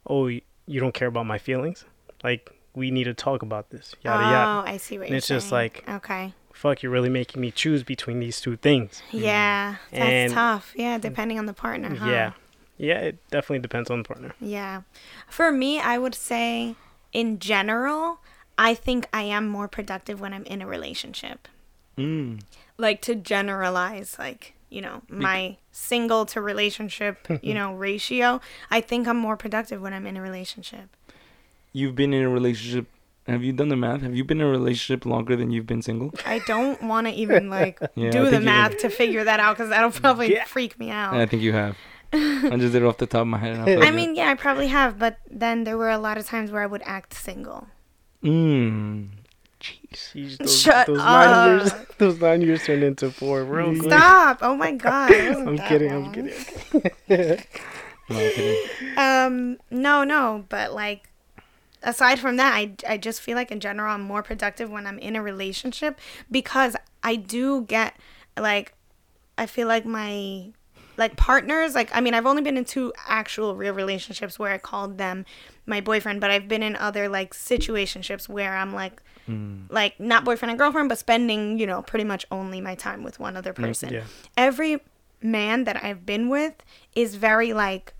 Oh, you don't care about my feelings? Like, we need to talk about this. Yada, yada. oh, yada. I see what And you're saying. it's just like- okay. Fuck, you're really making me choose between these two things. Yeah, that's And- tough. Yeah, depending on the partner. Huh? Yeah. Yeah, it definitely depends on the partner. Yeah. For me, I would say in general, I think I am more productive when I'm in a relationship. Mm. Like to generalize, like, you know, my single to relationship, you know, ratio, I think I'm more productive when I'm in a relationship. You've been in a relationship. Have you done the math? Have you been in a relationship longer than you've been single? I don't want to even like Yeah, do the math to figure that out because that'll probably Yeah. freak me out. I think you have. I just did it off the top of my head. and I, I mean, yeah, I probably have, but then there were a lot of times where I would act single. mm. Jeez. Jeez, those, Shut those nine years, up. those nine years turned into four real quick. Stop! Oh my god. it wasn't I'm kidding. I'm kidding. No, I'm kidding. Um, no, no, but like, aside from that, I, I just feel like in general I'm more productive when I'm in a relationship because I do get like, I feel like my like partners like I mean I've only been in two actual real relationships where I called them my boyfriend, but I've been in other like situationships where I'm like Mm. like not boyfriend and girlfriend, but spending you know pretty much only my time with one other person. yeah. Every man that I've been with is very like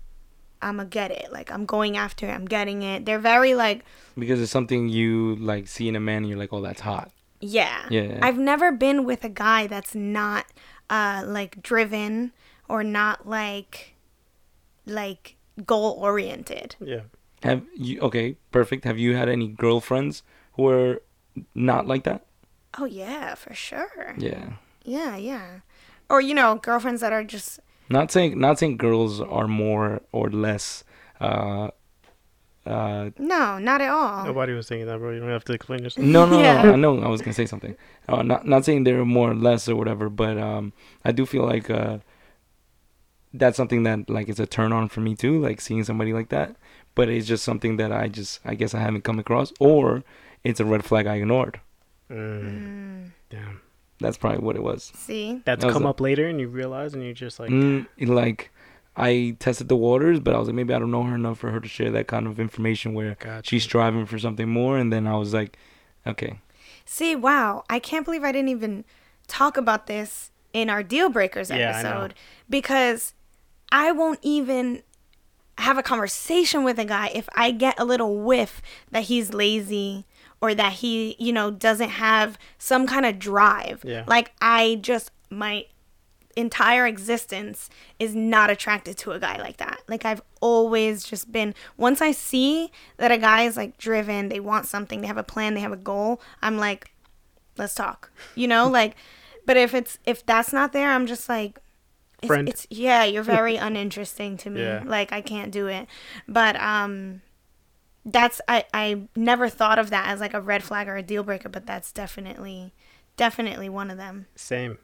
I'm gonna get it. Like I'm going after it. I'm getting it. They're very like Because it's something you like see in a man and you're like, oh, that's hot. yeah. Yeah. I've never been with a guy that's not uh like driven or not like like goal oriented. Yeah. Have you, okay, perfect. Have you had any girlfriends who are not like that? Oh yeah, for sure. Yeah. Yeah, yeah. Or you know, girlfriends that are just Not saying, not saying girls are more or less, uh, uh, no, not at all. Nobody was saying that, bro. You don't have to explain yourself. No, no, Yeah. no. I know. I was gonna say something. Uh, not not saying they're more or less or whatever, but um, I do feel like uh, that's something that like it's a turn on for me too. Like seeing somebody like that, but it's just something that I just I guess I haven't come across, or it's a red flag I ignored. Mm, Mm, damn. That's probably what it was. see? That's That was come a- up later, and you realize, and you're just like, Mm, like I tested the waters, but I was like maybe I don't know her enough for her to share that kind of information where Gotcha. she's striving for something more, and then I was like, okay, See, wow. I can't believe I didn't even talk about this in our deal breakers Yeah, I episode because I won't even have a conversation with a guy if I get a little whiff that he's lazy or that he, you know, doesn't have some kind of drive. Yeah. Like I just my entire existence is not attracted to a guy like that. Like I've always just been once I see that a guy is like driven, they want something, they have a plan, they have a goal, I'm like let's talk. You know, like, but if it's if that's not there, I'm just like, it's, Friend. it's yeah, you're very uninteresting to me. Yeah. Like I can't do it. But um, that's I I never thought of that as like a red flag or a deal breaker, but that's definitely definitely one of them. Same.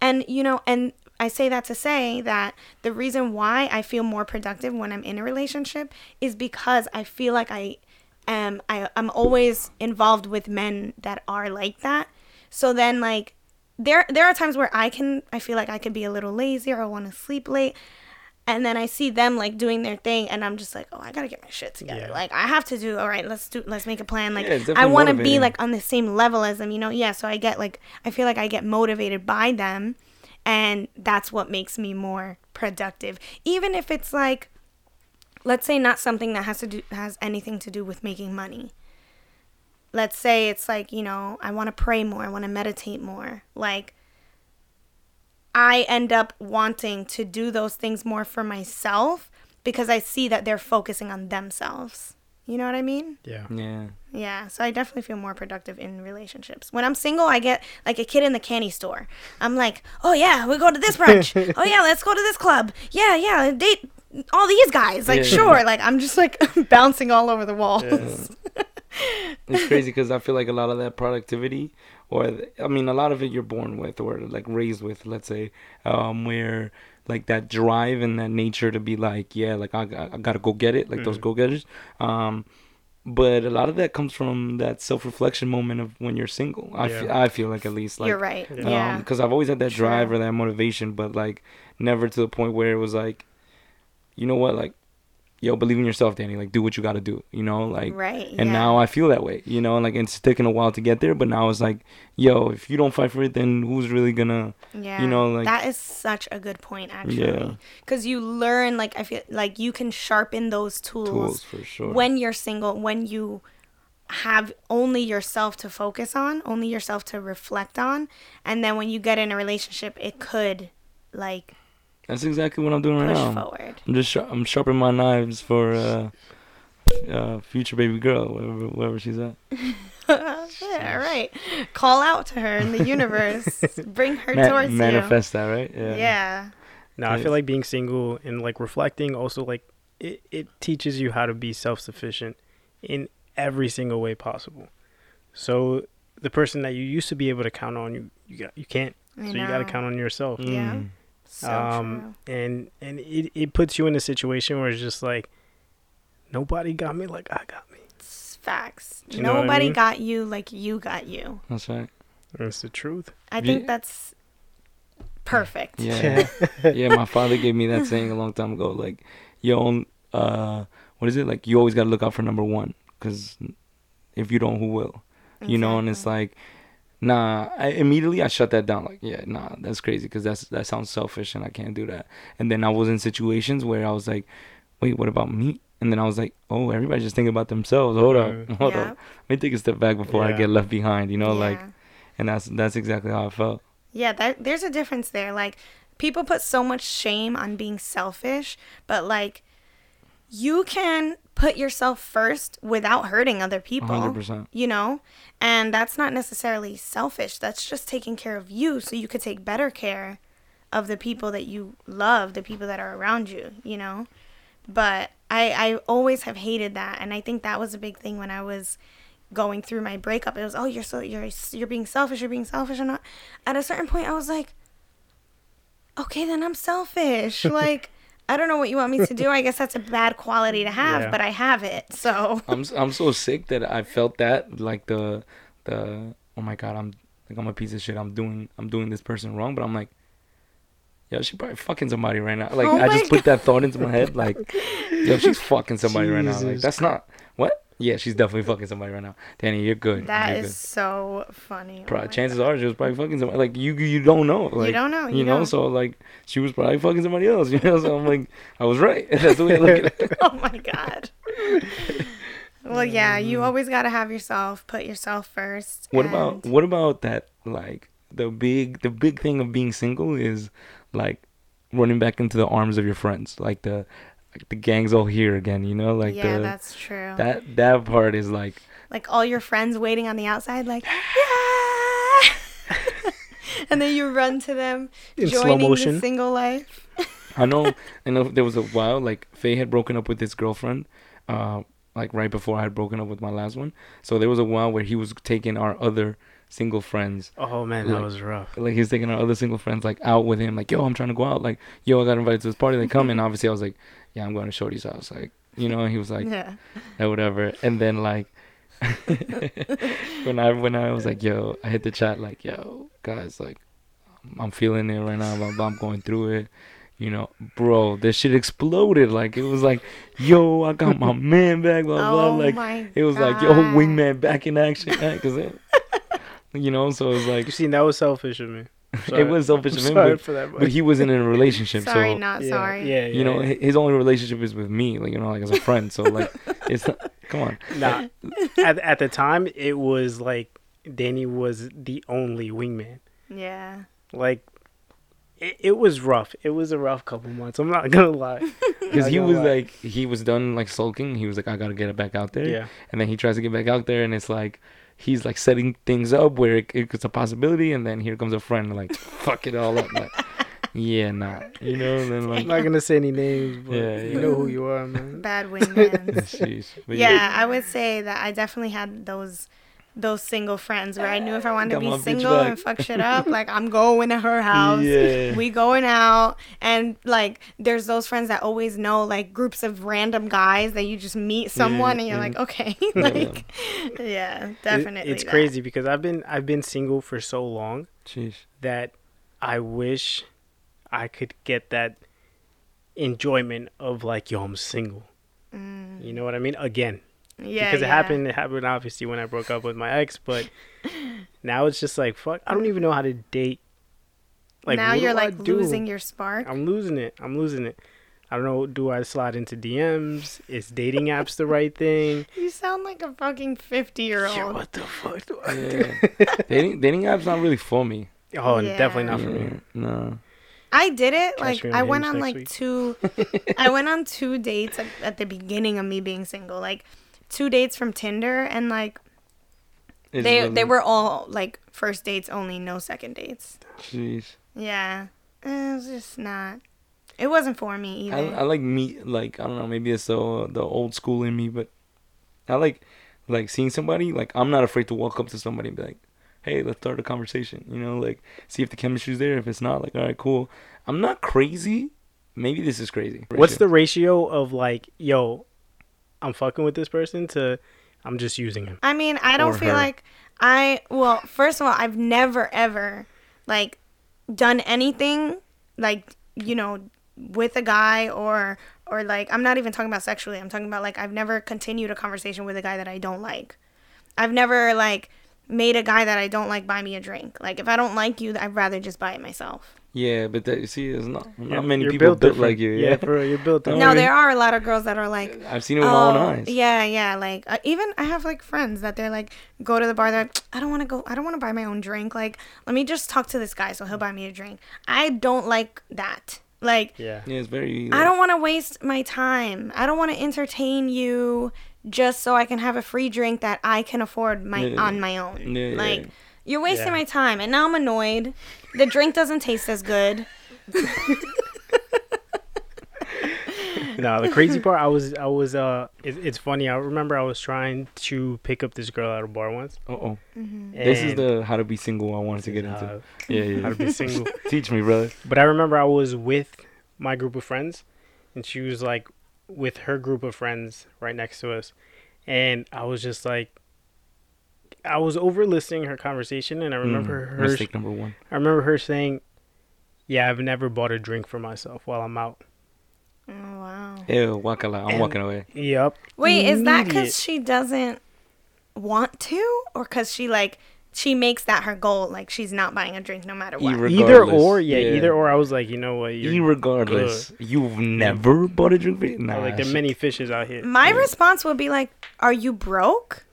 And you know, and I say that to say that the reason why I feel more productive when I'm in a relationship is because I feel like I am I, I'm always involved with men that are like that. So then like there there are times where I can I feel like I could be a little lazy or I want to sleep late. And then I see them like doing their thing, and I'm just like, oh, I gotta get my shit together. Yeah. Like I have to do. All right, let's do. Let's make a plan. Like Yeah, I want to be like on the same level as them, you know? Yeah, so I get like I feel like I get motivated by them and that's what makes me more productive. Even if it's like let's say not something that has to do has anything to do with making money. Let's say it's like, you know, I want to pray more, I want to meditate more. Like I end up wanting to do those things more for myself because I see that they're focusing on themselves. You know what I mean? Yeah. Yeah. Yeah, so I definitely feel more productive in relationships. When I'm single, I get like a kid in the candy store. I'm like, oh yeah, we go to this brunch. oh yeah, let's go to this club. Yeah, yeah, date all these guys. Like, Yeah. sure. Like, I'm just like bouncing all over the walls. It's crazy because I feel like a lot of that productivity, or I mean, a lot of it you're born with or like raised with. Let's say, um, where like that drive and that nature to be like, yeah, like I, I gotta go get it, like those go getters. Um, but a lot of that comes from that self reflection moment of when you're single. I Yeah. feel I feel like at least like You're right. Yeah. Yeah. because I've always had that drive True. or that motivation, but like never to the point where it was like, you know what, like, yo, believe in yourself, Danny. Like, do what you got to do. You know, like, right. and yeah. now I feel that way. You know, like it's taken a while to get there, but now it's like, yo, if you don't fight for it, then who's really gonna? Yeah. you know, like- that is such a good point, actually. Yeah. Because you learn, like, I feel like you can sharpen those tools, Tools for sure. when you're single, when you have only yourself to focus on, only yourself to reflect on, and then when you get in a relationship, it could like That's exactly what I'm doing right push now. forward. I'm just sharp, I'm sharpening my knives for uh, uh, future baby girl, wherever, wherever she's at. yeah, right. Call out to her in the universe. Bring her Ma- towards manifest that, right? Yeah. Yeah. No, I feel like being single and like reflecting also like it, it teaches you how to be self sufficient in every single way possible. So the person that you used to be able to count on, you you got you can't. I so you got to count on yourself. Yeah. Mm. So um and and it, it puts you in a situation where it's just like nobody got me like I got me. It's facts. You know what I Nobody mean? got you like you got you. That's right. That's the truth. I Ye- think that's perfect. Yeah. yeah, my father gave me that saying a long time ago. Like, yo, uh, what is it? Like, you always got to look out for number one. Because if you don't, who will? You know, and it's like, nah, I, immediately I shut that down. Like, yeah, nah, that's crazy. Because that's, that sounds selfish and I can't do that. And then I was in situations where I was like, wait, what about me? And then I was like, oh, everybody's just thinking about themselves. Hold Right. up. Hold Yeah. up. Let me take a step back before I get left behind, you know? Like, and that's that's exactly how I felt. Yeah, that, there's a difference there. Like, people put so much shame on being selfish, but like, you can put yourself first without hurting other people. 100%. You know? And that's not necessarily selfish. That's just taking care of you so you could take better care of the people that you love, the people that are around you, you know? But I, I always have hated that. And I think that was a big thing when I was going through my breakup. It was, oh, you're so, you're, you're being selfish, you're being selfish. And not. At a certain point, I was like, okay, then I'm selfish. like, I don't know what you want me to do. I guess that's a bad quality to have, Yeah. but I have it. So, I'm s- I'm so sick that I felt that like the the oh my god I'm like I'm a piece of shit I'm doing I'm doing this person wrong but I'm like yo she probably fucking somebody right now like Oh I my just put that thought into my head like yo she's fucking somebody right now like that's not what yeah she's definitely fucking somebody right now Danny you're good that you're is so funny. Oh Pro- my chances God. are she was probably fucking somebody like you you don't know like don't know, you, you know don't. so like she was probably fucking somebody else you know so I'm like I was right that's the way I look at it oh my god. well, yeah, you always got to have yourself, put yourself first. What about what about that? Like the big the big thing of being single is like running back into the arms of your friends. Like the like the gang's all here again. You know, like yeah, the that's true. that that part is like like all your friends waiting on the outside, like, yeah. and then you run to them, In slow motion. the single life. I know. I know. There was a while like Faye had broken up with his girlfriend, uh, like right before I had broken up with my last one. So there was a while where he was taking our other single friends, Oh man, that was rough. like he was taking our other single friends like out with him. Like, yo, I'm trying to go out. Like, yo, I got invited to this party. They come, and obviously I was like, yeah, I'm going to Shorty's house. Like, you know. He was like, yeah. or whatever. And then like when I when I was like, yo, I hit the chat like, yo, guys, like I'm feeling it right now. Blah, blah, I'm going through it. You know, bro, this shit exploded. Like it was like, yo, I got my man back. Blah blah. Oh like my it was like, yo, God. wingman back in action. Cause it, you know, so it was like You see, that was selfish of me. It was selfish I'm of him, sorry but, for that. but he wasn't in a relationship. Sorry, so not yeah, sorry. Yeah, yeah, you know, yeah. his only relationship is with me. Like you know, like as a friend. So like, it's not, come on. Nah, at at the time, it was like Danny was the only wingman. Yeah. Like, it, it was rough. It was a rough couple months. I'm not gonna lie. Because he was lie. like, he was done like sulking. He was like, I gotta get it back out there. Yeah, And then he tries to get back out there, and it's like, he's like setting things up where it, it's a possibility, and then here comes a friend like, fuck it all up. Like, yeah, nah, you know. And then I'm not gonna say any names, but Yeah, you know who you are, man. Bad wingmans. sheesh. But yeah, I would say that I definitely had those those single friends where I knew if I wanted to be bitch single and fuck shit up, like I'm going to her house. Yeah. We going out and like there's those friends that always know like groups of random guys that you just meet someone and you're yeah. like, okay. like yeah, It- definitely. it's that. crazy because I've been I've been single for so long Sheesh. that I wish I could get that enjoyment of like, yo, I'm single. Mm, You know what I mean? Again, yeah. because it yeah. happened. It happened obviously when I broke up with my ex, but now it's just like fuck. I don't even know how to date. Like now you're like losing your spark. I'm losing it. I'm losing it. I don't know. Do I slide into DMs? Is dating apps the right thing? You sound like a fucking 50 year Yo, old. what the fuck do I do? Yeah. dating dating apps not really for me. Oh, Yeah. definitely not for me. No. I did it. Catch Like I went on like week. two. I went on two dates at, at the beginning of me being single. Like two dates from Tinder, and like It they wasn't- they were all like first dates only, no second dates. Jeez. Yeah, it was just not. It wasn't for me either. I like me like I don't know maybe it's the the old school in me but I like like seeing somebody like I'm not afraid to walk up to somebody and be like hey let's start a conversation you know like see if the chemistry's there if it's not like all right cool I'm not crazy maybe this is crazy What's the ratio of like, yo, I'm fucking with this person to I'm just using him? I mean, I don't feel her. like I. Well, first of all, I've never ever like done anything like you know with a guy or or like I'm not even talking about sexually. I'm talking about like I've never continued a conversation with a guy that I don't like. I've never like made a guy that I don't like buy me a drink. Like if I don't like you, I'd rather just buy it myself. Yeah but that, you see there's not not You're- many you're people built, different. like you yeah, for real, you're built Oh, different. now there are a lot of girls that are like I've seen it with my own Oh, eyes Yeah, yeah. Like uh, even I have like friends that they're like go to the bar. They're like, I don't want to go. I don't want to buy my own drink. Like let me just talk to this guy so he'll buy me a drink. I don't like that. Like Yeah. yeah it's very I don't want to waste my time. I don't want to entertain you just so I can have a free drink that I can afford my Yeah. on my own. Yeah, yeah, like yeah. you're wasting Yeah. my time, and now I'm annoyed. The drink doesn't taste as good. no, the crazy part, I was, I was, uh, it, it's funny. I remember I was trying to pick up this girl at a bar once. oh this is the how to be single I wanted to get into uh, yeah yeah how to be single. teach me brother But I remember I was with my group of friends, and she was like with her group of friends right next to us, and I was just like, I was over listening her conversation, and I remember Mm, her. mistake number one I remember her saying, "Yeah, I've never bought a drink for myself while I'm out." Oh wow. ew wakala I'm And- walking away Yep. Wait, is that because she doesn't want to, or because she like she makes that her goal? Like she's not buying a drink no matter what. Irre- either or? Yeah, yeah. either or. I was like, you know what? You're Irregardless, you've never bought a drink for Nah, like there are many fishes out here. My response would be like, "Are you broke?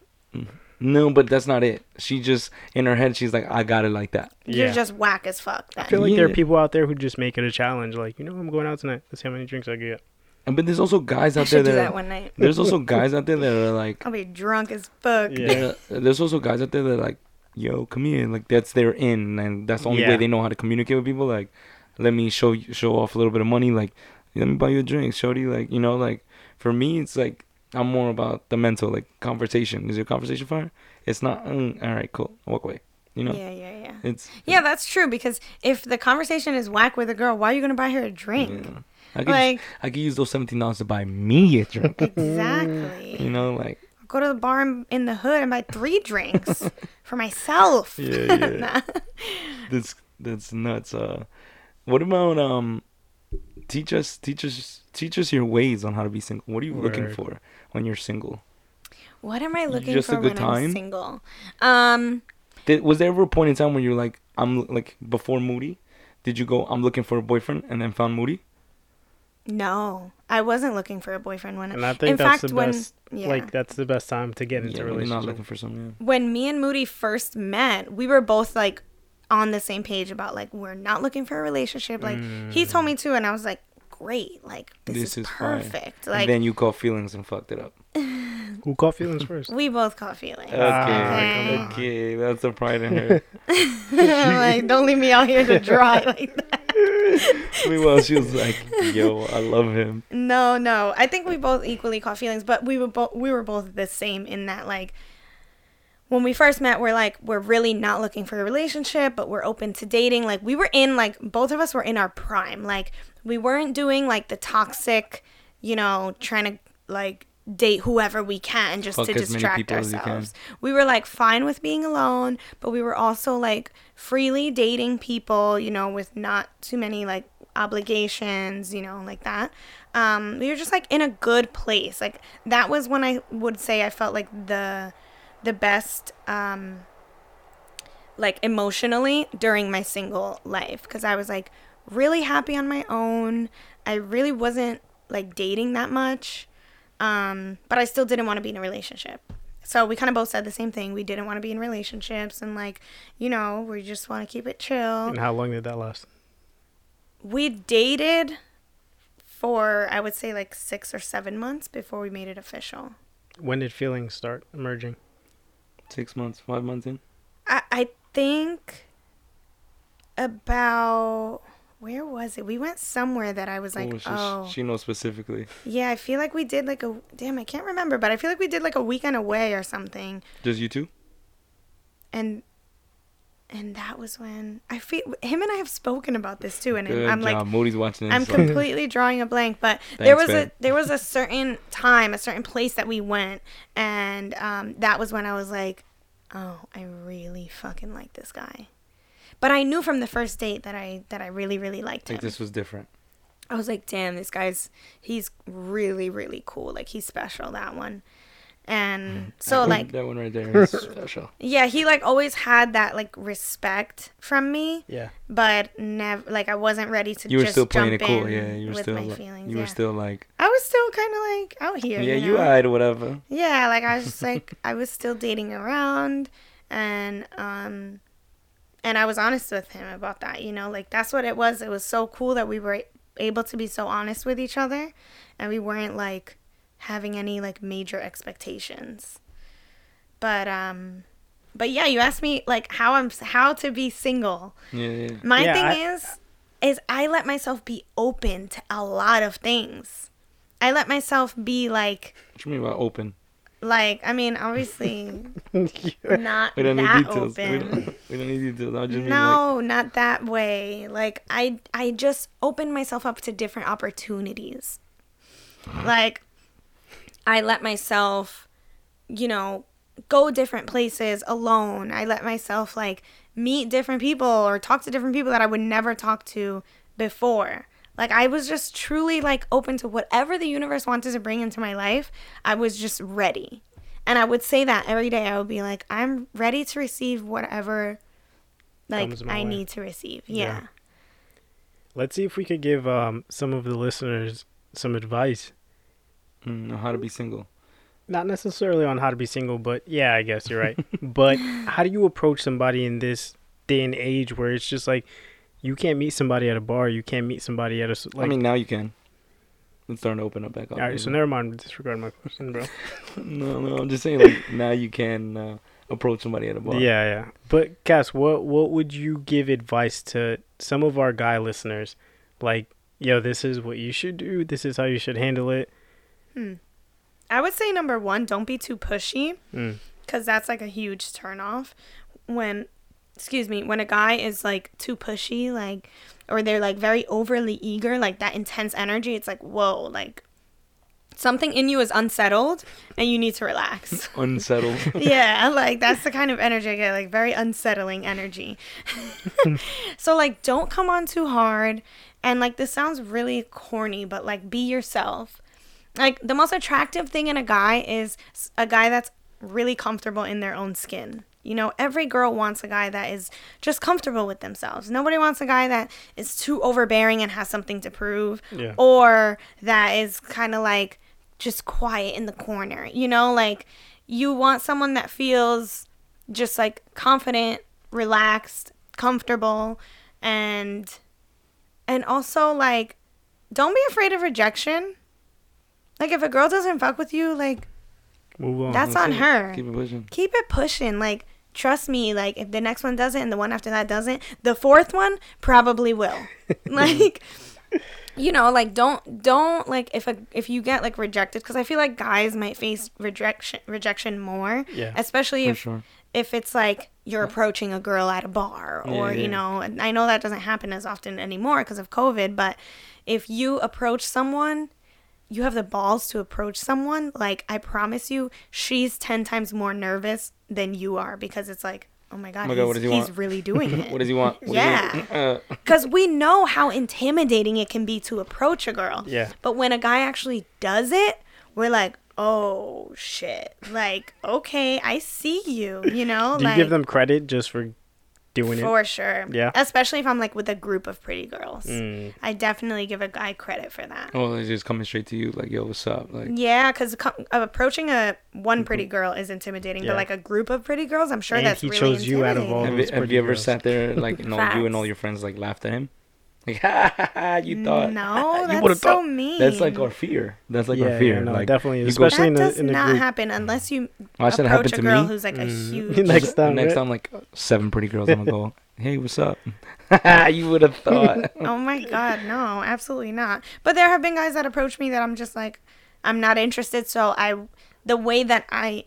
No, but that's not it. She just in her head, she's like, I got it like that. You're Yeah. just whack as fuck." I Then. feel like there are Yeah. people out there who just make it a challenge. Like, you know, I'm going out tonight. Let's see how many drinks I can get. And but there's also guys I out there should do that, that are, one night. there's also guys out there that are like, I'll be drunk as fuck. Yeah. they're- there's also guys out there that are like, yo, come here. Like that's their in, and that's the only Yeah. way they know how to communicate with people. Like, let me show you, show off a little bit of money. Like, let me buy you a drink, shorty. Like, you know, like for me, it's like I'm more about the mental, like conversation. Is your conversation fire? It's not. Mm, all right, cool. Walk away. You know, Yeah, yeah, yeah. it's Yeah, that's true because if the conversation is whack with a girl, why are you gonna buy her a drink? yeah. I could Like I could use those seventeen dollars to buy me a drink. exactly. you know, like Go to the bar in, in the hood and buy three drinks for myself. Yeah, yeah. Nah. that's that's nuts. Uh, what about um, teach us, teach us, teach us your ways on how to be single. What are you looking for when you're single? What am I looking Just a for good when I'm time? single? Um, Did, was there ever a point in time when you're like, I'm like before Moody? Did you go? I'm looking for a boyfriend, and then found Moody. no, I wasn't looking for a boyfriend when. And I think in that's fact, the when best. yeah, Like that's the best time to get into Yeah, a when you're not looking for someone. when me and Moody first met, we were both like on the same page about like we're not looking for a relationship. Like he told me to, and I was like, great, like this, This is, is fine. perfect. and Like then you caught feelings and fucked it up. Who caught feelings first? we both caught feelings. Okay, Ah, okay, that's a pride in her. like don't leave me out here to dry like that. Meanwhile, she was like, "Yo, I love him." No, no. I think we both equally caught feelings, but we were both we were both the same in that like when we first met, we're like we're really not looking for a relationship, but we're open to dating. Like we were in like both of us were in our prime. Like we weren't doing like the toxic, you know, trying to like date whoever we can just Fuck to distract people as you can. ourselves. We were like fine with being alone, but we were also like freely dating people, you know, with not too many like obligations, you know, like that. Um, we were just like in a good place. Like that was when I would say I felt like the the best um like emotionally during my single life because I was like really happy on my own. I really wasn't like dating that much. Um, but I still didn't want to be in a relationship. So we kind of both said the same thing. We didn't want to be in relationships and like, you know, we just want to keep it chill. And how long did that last? We dated for I would say like 6 or 7 months before we made it official. When did feelings start emerging? Six months, five months in. I I think about where was it? We went somewhere that I was like, oh, she, oh, she knows specifically. yeah. I feel like we did like a damn. I can't remember, but I feel like we did like a weekend away or something, Just you two. and and that was when I feel him and I have spoken about this too, and Good I'm job. like. Moody's watching this. I'm so- completely drawing a blank, but there was a there was a certain time, a certain place that we went, and um, that was when I was like, "Oh, I really fucking like this guy." But I knew from the first date that I that I really really liked him. like this was different. I was like, "Damn, this guy's he's really really cool. Like he's special that one." And so That one- like that one right there is special. yeah, he like always had that like respect from me, Yeah. but never like I wasn't ready to You were just still playing it cool. Yeah, you were still. my Like, feelings. you yeah. were still like. I was still kind of like out here. Yeah, you, you know? eyed whatever. Yeah, like I was just like I was still dating around, and um, and I was honest with him about that. You know, like that's what it was. It was so cool that we were able to be so honest with each other, and we weren't like having any like major expectations. But um, but yeah, you asked me like how I'm how to be single. Yeah, yeah. My Yeah, thing I- is, is I let myself be open to a lot of things. I let myself be like, What do you mean by open? Like I mean, obviously not We don't need that details. We open. don't, we don't need details. I just mean like. No, not that way. Like I, I just opened myself up to different opportunities. Like, I let myself, you know, go different places alone. I let myself like meet different people or talk to different people that I would never talk to before. Like I was just truly like open to whatever the universe wanted to bring into my life. I was just ready. And I would say that every day I would be like I'm ready to receive whatever like I way. need to receive. Yeah. Yeah. Let's see if we could give um, some of the listeners some advice. Mm, know how to be single. Not necessarily on how to be single, but yeah, I guess you're right. but how do you approach somebody in this day and age where it's just like you can't meet somebody at a bar, you can't meet somebody at a s- like. I mean, now you can. It's starting to open up back up. all right, so never mind. Disregard my question, bro. no, no, I'm just saying like now you can. Uh, approach somebody at a bar. Yeah, yeah. But Cass, what what would you give advice to some of our guy listeners? Like, yo, this is what you should do. This is how you should handle it. Hmm. I would say number one, don't be too pushy. Mm. because that's like a huge turnoff when excuse me when a guy is like too pushy like or they're like very overly eager like that intense energy it's like whoa like something in you is unsettled and you need to relax. Unsettled. yeah like that's the kind of energy i get like very unsettling energy. So like don't come on too hard and like this sounds really corny but like be yourself. Like the most attractive thing in a guy is a guy that's really comfortable in their own skin you know every girl wants a guy that is just comfortable with themselves nobody wants a guy that is too overbearing and has something to prove Yeah. or that is kind of like just quiet in the corner you know like you want someone that feels just like confident relaxed comfortable and and also like don't be afraid of rejection like if a girl doesn't fuck with you like Move on. That's That's on it. her. Keep it pushing. keep it pushing like trust me like if the next one doesn't and the one after that doesn't the fourth one probably will like you know like don't don't like if a if you get like rejected because i feel like guys might face rejection rejection more Yeah. especially if sure. if it's like you're approaching a girl at a bar or Yeah, you know and i know that doesn't happen as often anymore because of covid but if you approach someone you have the balls to approach someone like i promise you she's 10 times more nervous than you are because it's like oh my god, my God, he's, what does he he's want? really doing it What does he want? What Yeah. Does uh, because we know how intimidating it can be to approach a girl Yeah. but when a guy actually does it we're like oh shit like okay i see you you know Do you like give them credit just for doing for sure. Yeah. Especially if I'm like with a group of pretty girls. Mm. I definitely give a guy credit for that. oh, they're just coming straight to you, like, yo, what's up? Like, Yeah, because co- approaching a one pretty girl is intimidating, Yeah. but like a group of pretty girls, I'm sure And that's he really chose you out of all intimidating. have, those you, have you ever girls. sat there, like, you know, you and all your friends, like, laughed at him? Like, you thought. No, you that's would've so thought- mean. That's like our fear. That's like yeah, our fear. yeah, no, like, definitely, especially that in the does in the not group. happen unless you Why should it approach happen a to girl me? who's like a Mm. huge. Next time, next right? time, like seven pretty girls, I'm gonna go. Hey, what's up? you would have thought. oh my god, no, absolutely not. But there have been guys that approach me that I'm just like, I'm not interested. So I, the way that I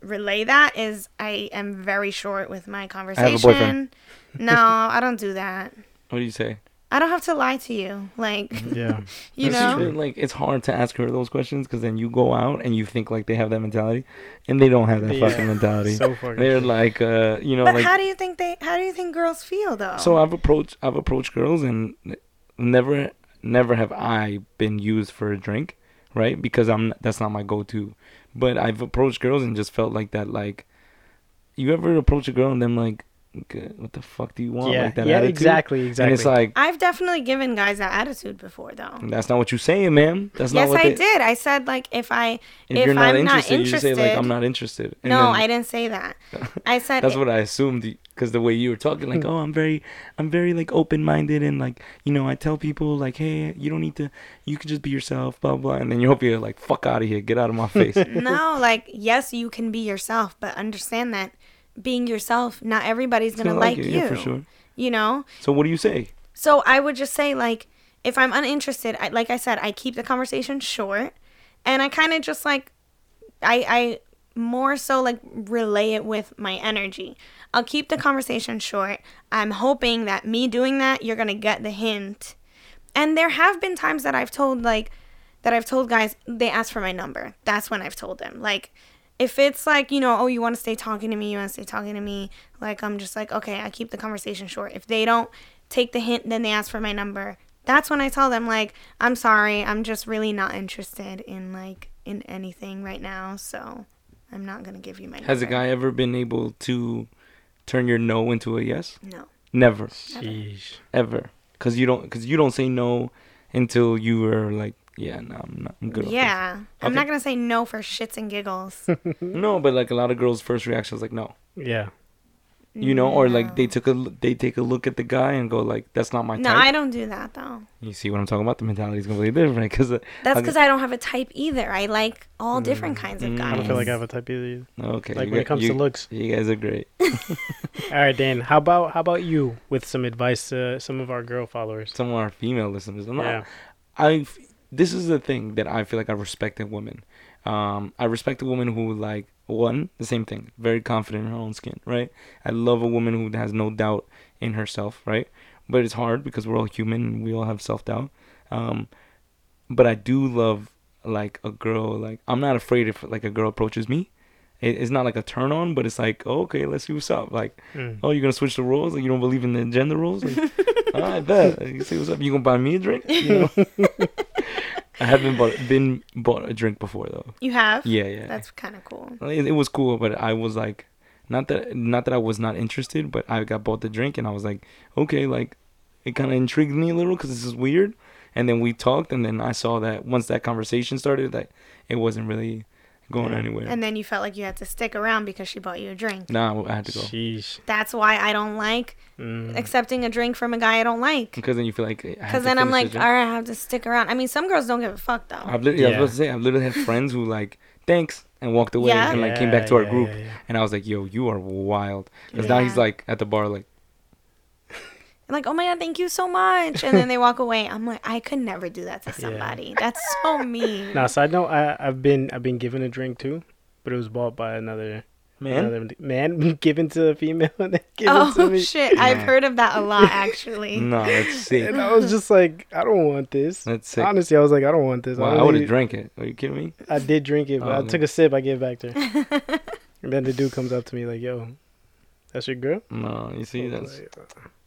relay that is I am very short with my conversation. I have a boyfriend. no, I don't do that. What do you say? I don't have to lie to you. Like, Yeah. you That's know, true. Like it's hard to ask her those questions because then you go out and you think like they have that mentality, and they don't have that Yeah. fucking mentality. So fucking They're true. like, uh, you know, but like. how do you think they? How do you think girls feel though? so I've approached, I've approached girls, and never, never have I been used for a drink, right? Because I'm that's not my go-to. But I've approached girls and just felt like that. Like, you ever approach a girl and then like, "Okay, what the fuck do you want? yeah, like that yeah, attitude? exactly, exactly. And it's like. I've definitely given guys that attitude before though. That's not what you're saying, ma'am. That's not yes, what I they, did. I said like if I If, if you're not I'm interested, not you just say like I'm not interested. And no, then- I didn't say that. I said That's what I assumed because the way you were talking, like, hmm. oh, I'm very, I'm very like open-minded and like, you know, I tell people like, hey, you don't need to, you can just be yourself, blah blah, and then you hope you're like, fuck out of here, get out of my face. no, like yes, you can be yourself, but understand that being yourself, not everybody's gonna, Gonna like, it, you. yeah, for sure. You know. So what do you say? So I would just say like, if I'm uninterested, I, like I said, I keep the conversation short, and I kind of just like, I I more so like relay it with my energy. I'll keep the conversation short. I'm hoping that me doing that, you're gonna get the hint. And there have been times that I've told like that I've told guys they ask for my number. That's when I've told them. Like if it's like, you know, oh, you want to stay talking to me, you want to stay talking to me, like I'm just like, okay, I keep the conversation short. If they don't take the hint, then they ask for my number. That's when I tell them like, I'm sorry, I'm just really not interested in like in anything right now, so I'm not going to give you my number. Has a guy ever been able to turn your no into a yes? No. Never, Sheesh. ever, because you don't, because you don't say no until you are like, yeah, no, I'm not, I'm good. off this." Yeah. I'm Okay. not going to say no for shits and giggles. No, but like a lot of girls' first reaction is like, no. Yeah. You know, or like they took a l- they take a look at the guy and go like, "That's not my No, type." No, I don't do that though. You see what I'm talking about? The mentality is completely different because That's because I don't have a type either. I like all different kinds of Mm. guys. I don't feel like I have a type either. okay, Like you when it comes you, to looks. you guys are great. All right, Dan. How about how about you with some advice to some of our girl followers? Some of our female listeners, I'm not, Yeah. I this is the thing that I feel like I respect in women. Um, I respect a woman who like one the same thing, very confident in her own skin, right? I love a woman who has no doubt in herself, right? But it's hard because we're all human and we all have self doubt. Um, but I do love like a girl. Like I'm not afraid if like a girl approaches me. It, it's not like a turn on, but it's like oh, okay, let's see what's up. Like Mm. oh, you're gonna switch the roles? Like you don't believe in the gender roles? Like, all right, bet. You see what's up? You gonna buy me a drink? You know? I haven't bought been bought a drink before though. You have? Yeah, yeah. That's kind of cool. it, it was cool, but I was like, not that not that I was not interested, but I got bought the drink and I was like, okay, like it kind of intrigued me a little because this is weird. And then we talked, and then I saw that once that conversation started, that it wasn't really going Yeah. anywhere. And then you felt like you had to stick around because she bought you a drink. nah, I had to go Sheesh. That's why I don't like Mm. accepting a drink from a guy I don't like. because then you feel like Because then I'm like, all right, I have to stick around. I mean, some girls don't give a fuck though. I've literally, I was about to say, I've literally had friends who like, thanks, and walked away, Yeah. and like came back to our Yeah, group, yeah, yeah. and I was like, yo, you are wild. Because now he's like at the bar, like, I'm like, oh my god, thank you so much. And then they walk away. I'm like, I could never do that to Yeah. somebody. That's so mean. Now, side note, I I've been I've been given a drink too, but it was bought by another man, another man given to a female and then given oh, to Oh me. shit, I've heard of that a lot actually. no, that's sick. And I was just like, I don't want this. That's sick. Honestly, I was like, I don't want this. Wow, I only- would have drank it. Are you kidding me? I did drink it, but Oh, I man. took a sip. I gave it back to her. and then the dude comes up to me like, "Yo, that's your girl." No, you see, I that's like,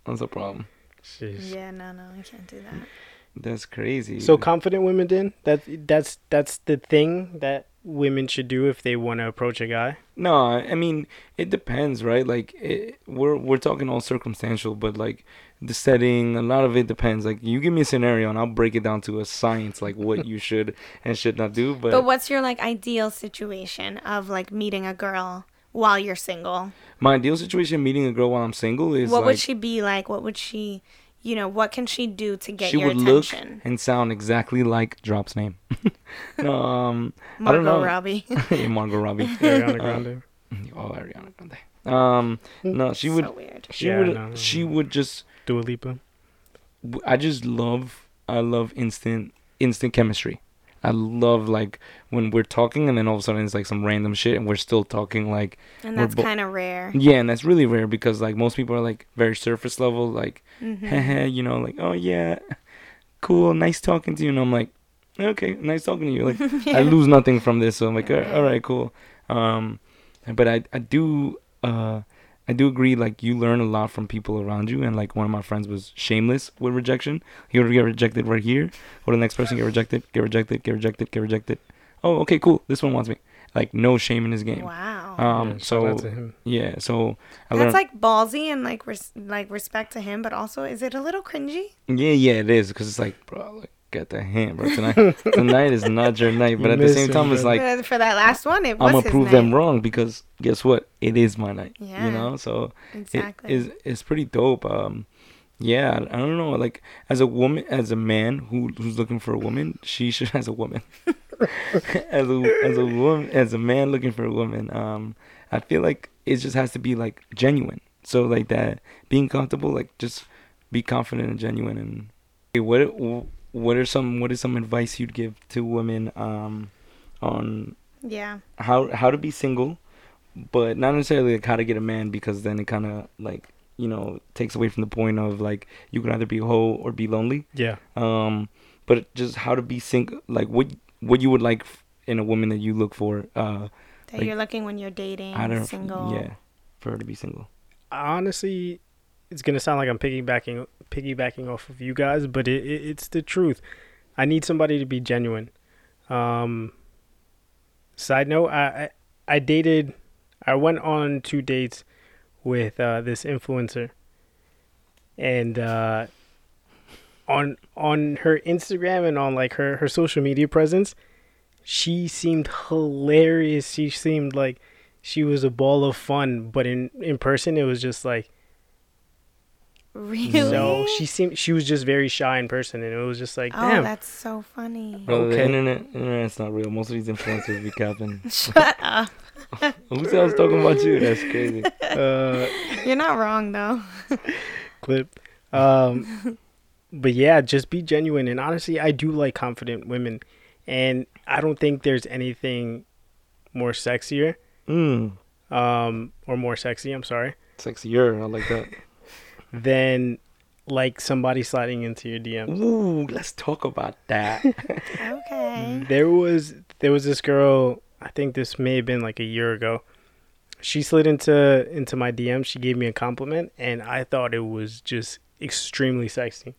that's a problem. Sheesh. Yeah, no, no, I can't do that. That's crazy. So confident women, then that that's that's the thing that women should do if they want to approach a guy. No, I mean it depends, right? Like it, we're we're talking all circumstantial, but like the setting, a lot of it depends. Like you give me a scenario and I'll break it down to a science, like what you should and should not do. But, But what's your like ideal situation of like meeting a girl while you're single? my ideal situation, meeting a girl while I'm single, is what like would she be like? What would she, you know, what can she do to get she your would look attention? and sound exactly like Drop's name. no, um, I Margot don't know. Robbie. yeah, Margot Robbie. Ariana Grande. oh, Ariana Grande. Um, no, she would. so weird. She Yeah, would. no, she no. would just. Dua Lipa. w- I just love I love instant instant chemistry. I love like when we're talking and then all of a sudden it's like some random shit and we're still talking like And that's bo- kind of rare. yeah and that's really rare because like most people are like very surface level like Mhm. you know like oh yeah cool nice talking to you. And I'm like okay nice talking to you. Like I lose nothing from this so I'm like all all right cool. Um but I I do uh I do agree like you learn a lot from people around you and like one of my friends was shameless with rejection he would get rejected right here or the next person get rejected get rejected get rejected get rejected oh okay cool this one wants me like no shame in his game Wow. um Yeah, so to him. yeah so I that's learned like ballsy and like res- like respect to him, but also is it a little cringy? yeah yeah it is because it's like bro like get the hand bro tonight tonight is not your night but You at the miss same him, time it's like For- for that last one, it was I'm gonna prove night. them wrong because guess what? It is my night. Yeah. You know, so Exactly. it is it's pretty dope. Um, yeah, I I don't know. Like as a woman, as a man who who's looking for a woman, she should as a woman, as a as a woman, as a man looking for a woman. Um, I feel like it just has to be like genuine. So like that, being comfortable, like just be confident and genuine. And Okay, what what are some what is some advice you'd give to women um on yeah. how how to be single, but not necessarily like how to get a man because then it kind of like you know takes away from the point of like you can either be a hoe or be lonely. Yeah. Um, but just how to be single, like what what you would like in a woman that you look for. Uh, That Like, you're looking when you're dating, I don't single. yeah, for her to be single. honestly, it's gonna sound like I'm piggybacking piggybacking off of you guys, but it, it it's the truth. I need somebody to be genuine. Um, side note, I, I I dated, I went on two dates with uh, this influencer, and uh, on on her Instagram and on like her her social media presence, she seemed hilarious. She seemed like she was a ball of fun, but in in person it was just like Really? so she seemed she was just very shy in person, and it was just like oh, that's so funny. Bro, the Okay. internet, internet's not real. Most of these influencers be capping. Shut up. Who said I was talking about you? That's crazy. uh, You're not wrong though. clip. Um, but yeah, just be genuine. And honestly, I do like confident women, and I don't think there's anything more sexier, Mm, um, or more sexy. I'm sorry, sexier. I like that. Than like somebody sliding into your DMs. Ooh, let's talk about that. Okay. There was there was this girl. I think this may have been like a year ago. She slid into into my DM. She gave me a compliment, and I thought it was just extremely sexy.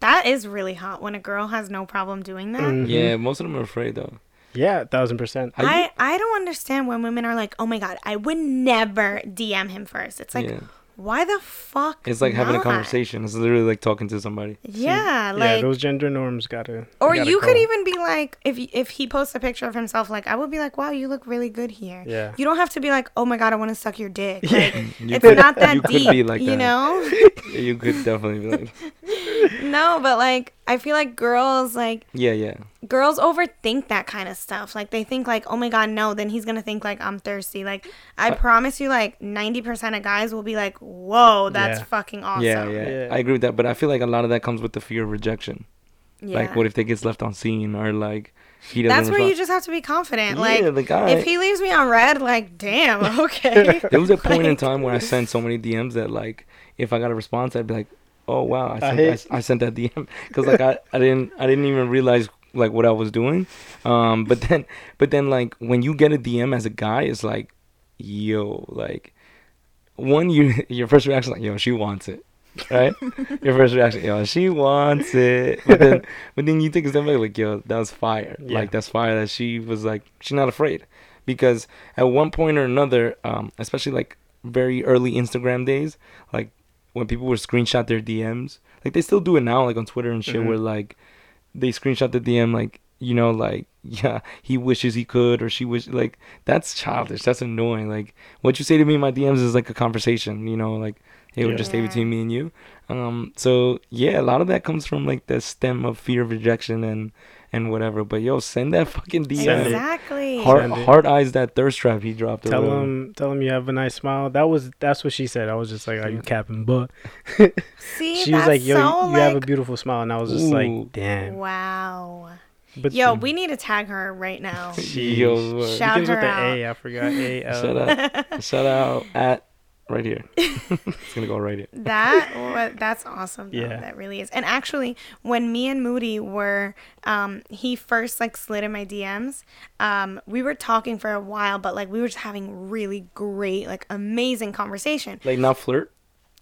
That is really hot when a girl has no problem doing that. Mhm. yeah, most of them are afraid though. Yeah, a thousand percent. I, I don't understand when women are like, oh my god, I would never DM him first. It's like, yeah, why the fuck? it's like having a not? conversation. It's literally like talking to somebody. Yeah, yeah, like, those gender norms gotta. or gotta you could even be like, if if he posts a picture of himself, like I would be like, wow, you look really good here. Yeah. You don't have to be like, oh my god, I want to suck your dick. Yeah. Like, You it's could- not that you could deep, be like you that. know? You could definitely be like, no, but like, I feel like girls like yeah, yeah. girls overthink that kind of stuff. Like they think like, oh my god, no, then he's gonna think like I'm thirsty. Like I promise you, like ninety percent of guys will be like, whoa, that's Yeah. fucking awesome. Yeah, yeah, Yeah. I agree with that. But I feel like a lot of that comes with the fear of rejection. Yeah. Like, what if they gets left on seen or like he doesn't? That's where you just have to be confident. Yeah, like the guy- if he leaves me on read, like damn, okay. There was a point in time where I sent so many DMs that like if I got a response, I'd be like, oh wow, I I sent, I, hate- s- I sent that DM because like I, I didn't I didn't even realize like what I was doing. Um, but then but then like when you get a DM as a guy, it's like, yo, like one you your first reaction like yo she wants it. Right, your first reaction, yo, she wants it. But then, but then you think step back, like, yo, that was fire. Yeah. Like that's fire. That she was like, she's not afraid, because at one point or another, um, especially like very early Instagram days, like when people would screenshot their DMs, like they still do it now, like on Twitter and shit, Mhm. where like they screenshot the DM, like you know, like yeah, he wishes he could, or she wish, like that's childish. That's annoying. Like what you say to me in my DMs is like a conversation, you know, like it would just stay between me and you. Um, so yeah, a lot of that comes from like the stem of fear of rejection and and whatever. But yo, send that fucking DM. Exactly. Heart, Send heart eyes that thirst trap he dropped. or Tell whatever. him, tell him you have a nice smile. That was that's what she said. I was just like, "Are you capping?" But See, she was like, "Yo, so, you, you have a beautiful smile," and I was just Ooh. like, "Damn." wow. But Yo, the- we need to tag her right now. Sheesh. Yo, word. Shout begins with her the out. A. I forgot A. L. Shout out, shout out at right here. it's gonna go right here. that wa- that's awesome though. Yeah. that really is and actually when me and moody were um he first like slid in my dms um we were talking for a while but like we were just having really great like amazing conversation Like not flirt.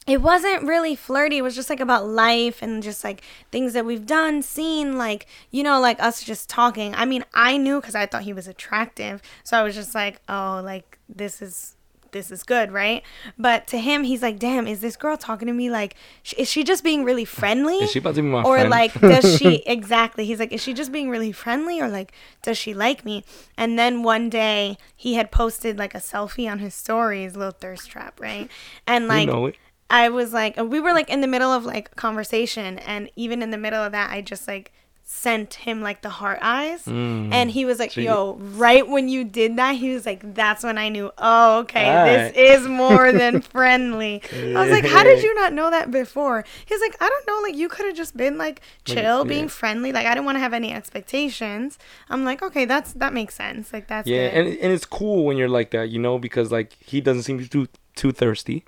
it wasn't really flirty. It was just like about life and just like things that we've done, seen, like, you know, like us just talking. I mean, I knew because I thought he was attractive. So I was just like, oh, like, this is. This is good, right? But to him, he's like, "Damn, is this girl talking to me? Like, sh- is she just being really friendly? Is she about to be my or friend? like does she exactly he's like is she just being really friendly or like does she like me and then one day he had posted like a selfie on his stories little thirst trap right and like you know it. I was like, we were like in the middle of like conversation, and even in the middle of that, I just like sent him like the heart eyes, Mm. and he was like, So you- "Yo, right when you did that, he was like, that's when I knew, oh, okay, this Alright. is more than friendly." I was like, "How did you not know that before?" He's like, "I don't know, like you could have just been like Like, chill, yeah. being friendly. Like I didn't want to have any expectations." I'm like, "Okay, that's that makes sense. Like that's Yeah, good." and and it's cool when you're like that, you know, because like he doesn't seem too too thirsty,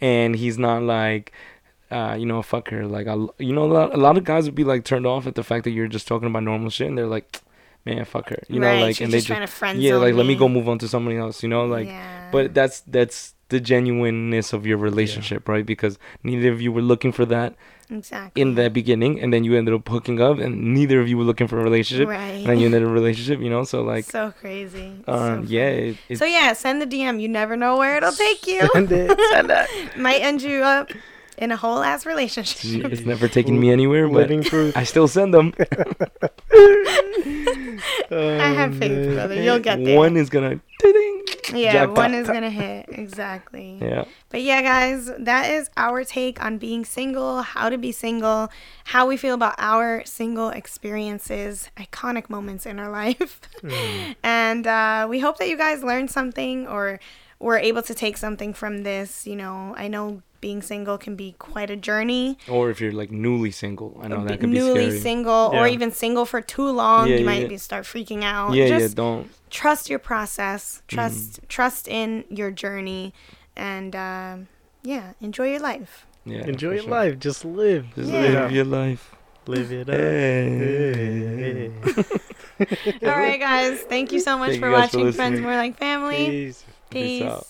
and he's not like, uh, you know, fuck her. Like, I, you know, a lot, a lot of guys would be like turned off at the fact that you're just talking about normal shit, and they're like, man, fuck her, you know, like, she's and they just trying to friend yeah, zone like let me me. go move on to somebody else, you know, like, yeah. but that's that's the genuineness of your relationship, right? Because neither of you were looking for that exactly in the beginning, and then you ended up hooking up, and neither of you were looking for a relationship, right. and then you ended a relationship, you know, so like, so crazy. um, So yeah, it, it, So yeah, send the DM. You never know where it'll take you. Send it. send that. Might end you up in a whole ass relationship. It's never taken me anywhere, but Living proof. I still send them. I have faith, Oh, brother. You'll get there. One is gonna. ding. Yeah, Jackpot. one is gonna hit exactly. Yeah. But yeah, guys, that is our take on being single, how to be single, how we feel about our single experiences, iconic moments in our life. and uh, we hope that you guys learned something or were able to take something from this. You know, I know being single can be quite a journey. Or if you're like newly single, I know that could be Newly scary. single or even single for too long, Yeah, you yeah, might yeah. be start freaking out. yeah, Just yeah. Don't. trust your process. Trust Mm. trust in your journey, and um, yeah, enjoy your life. Yeah. Enjoy your sure. life. Just live. Just Yeah. live your life. Live it up. Hey. Hey. All right, guys. Thank you so much Thank for you guys for watching Friends. More Like Family. Peace. Peace Peace. out.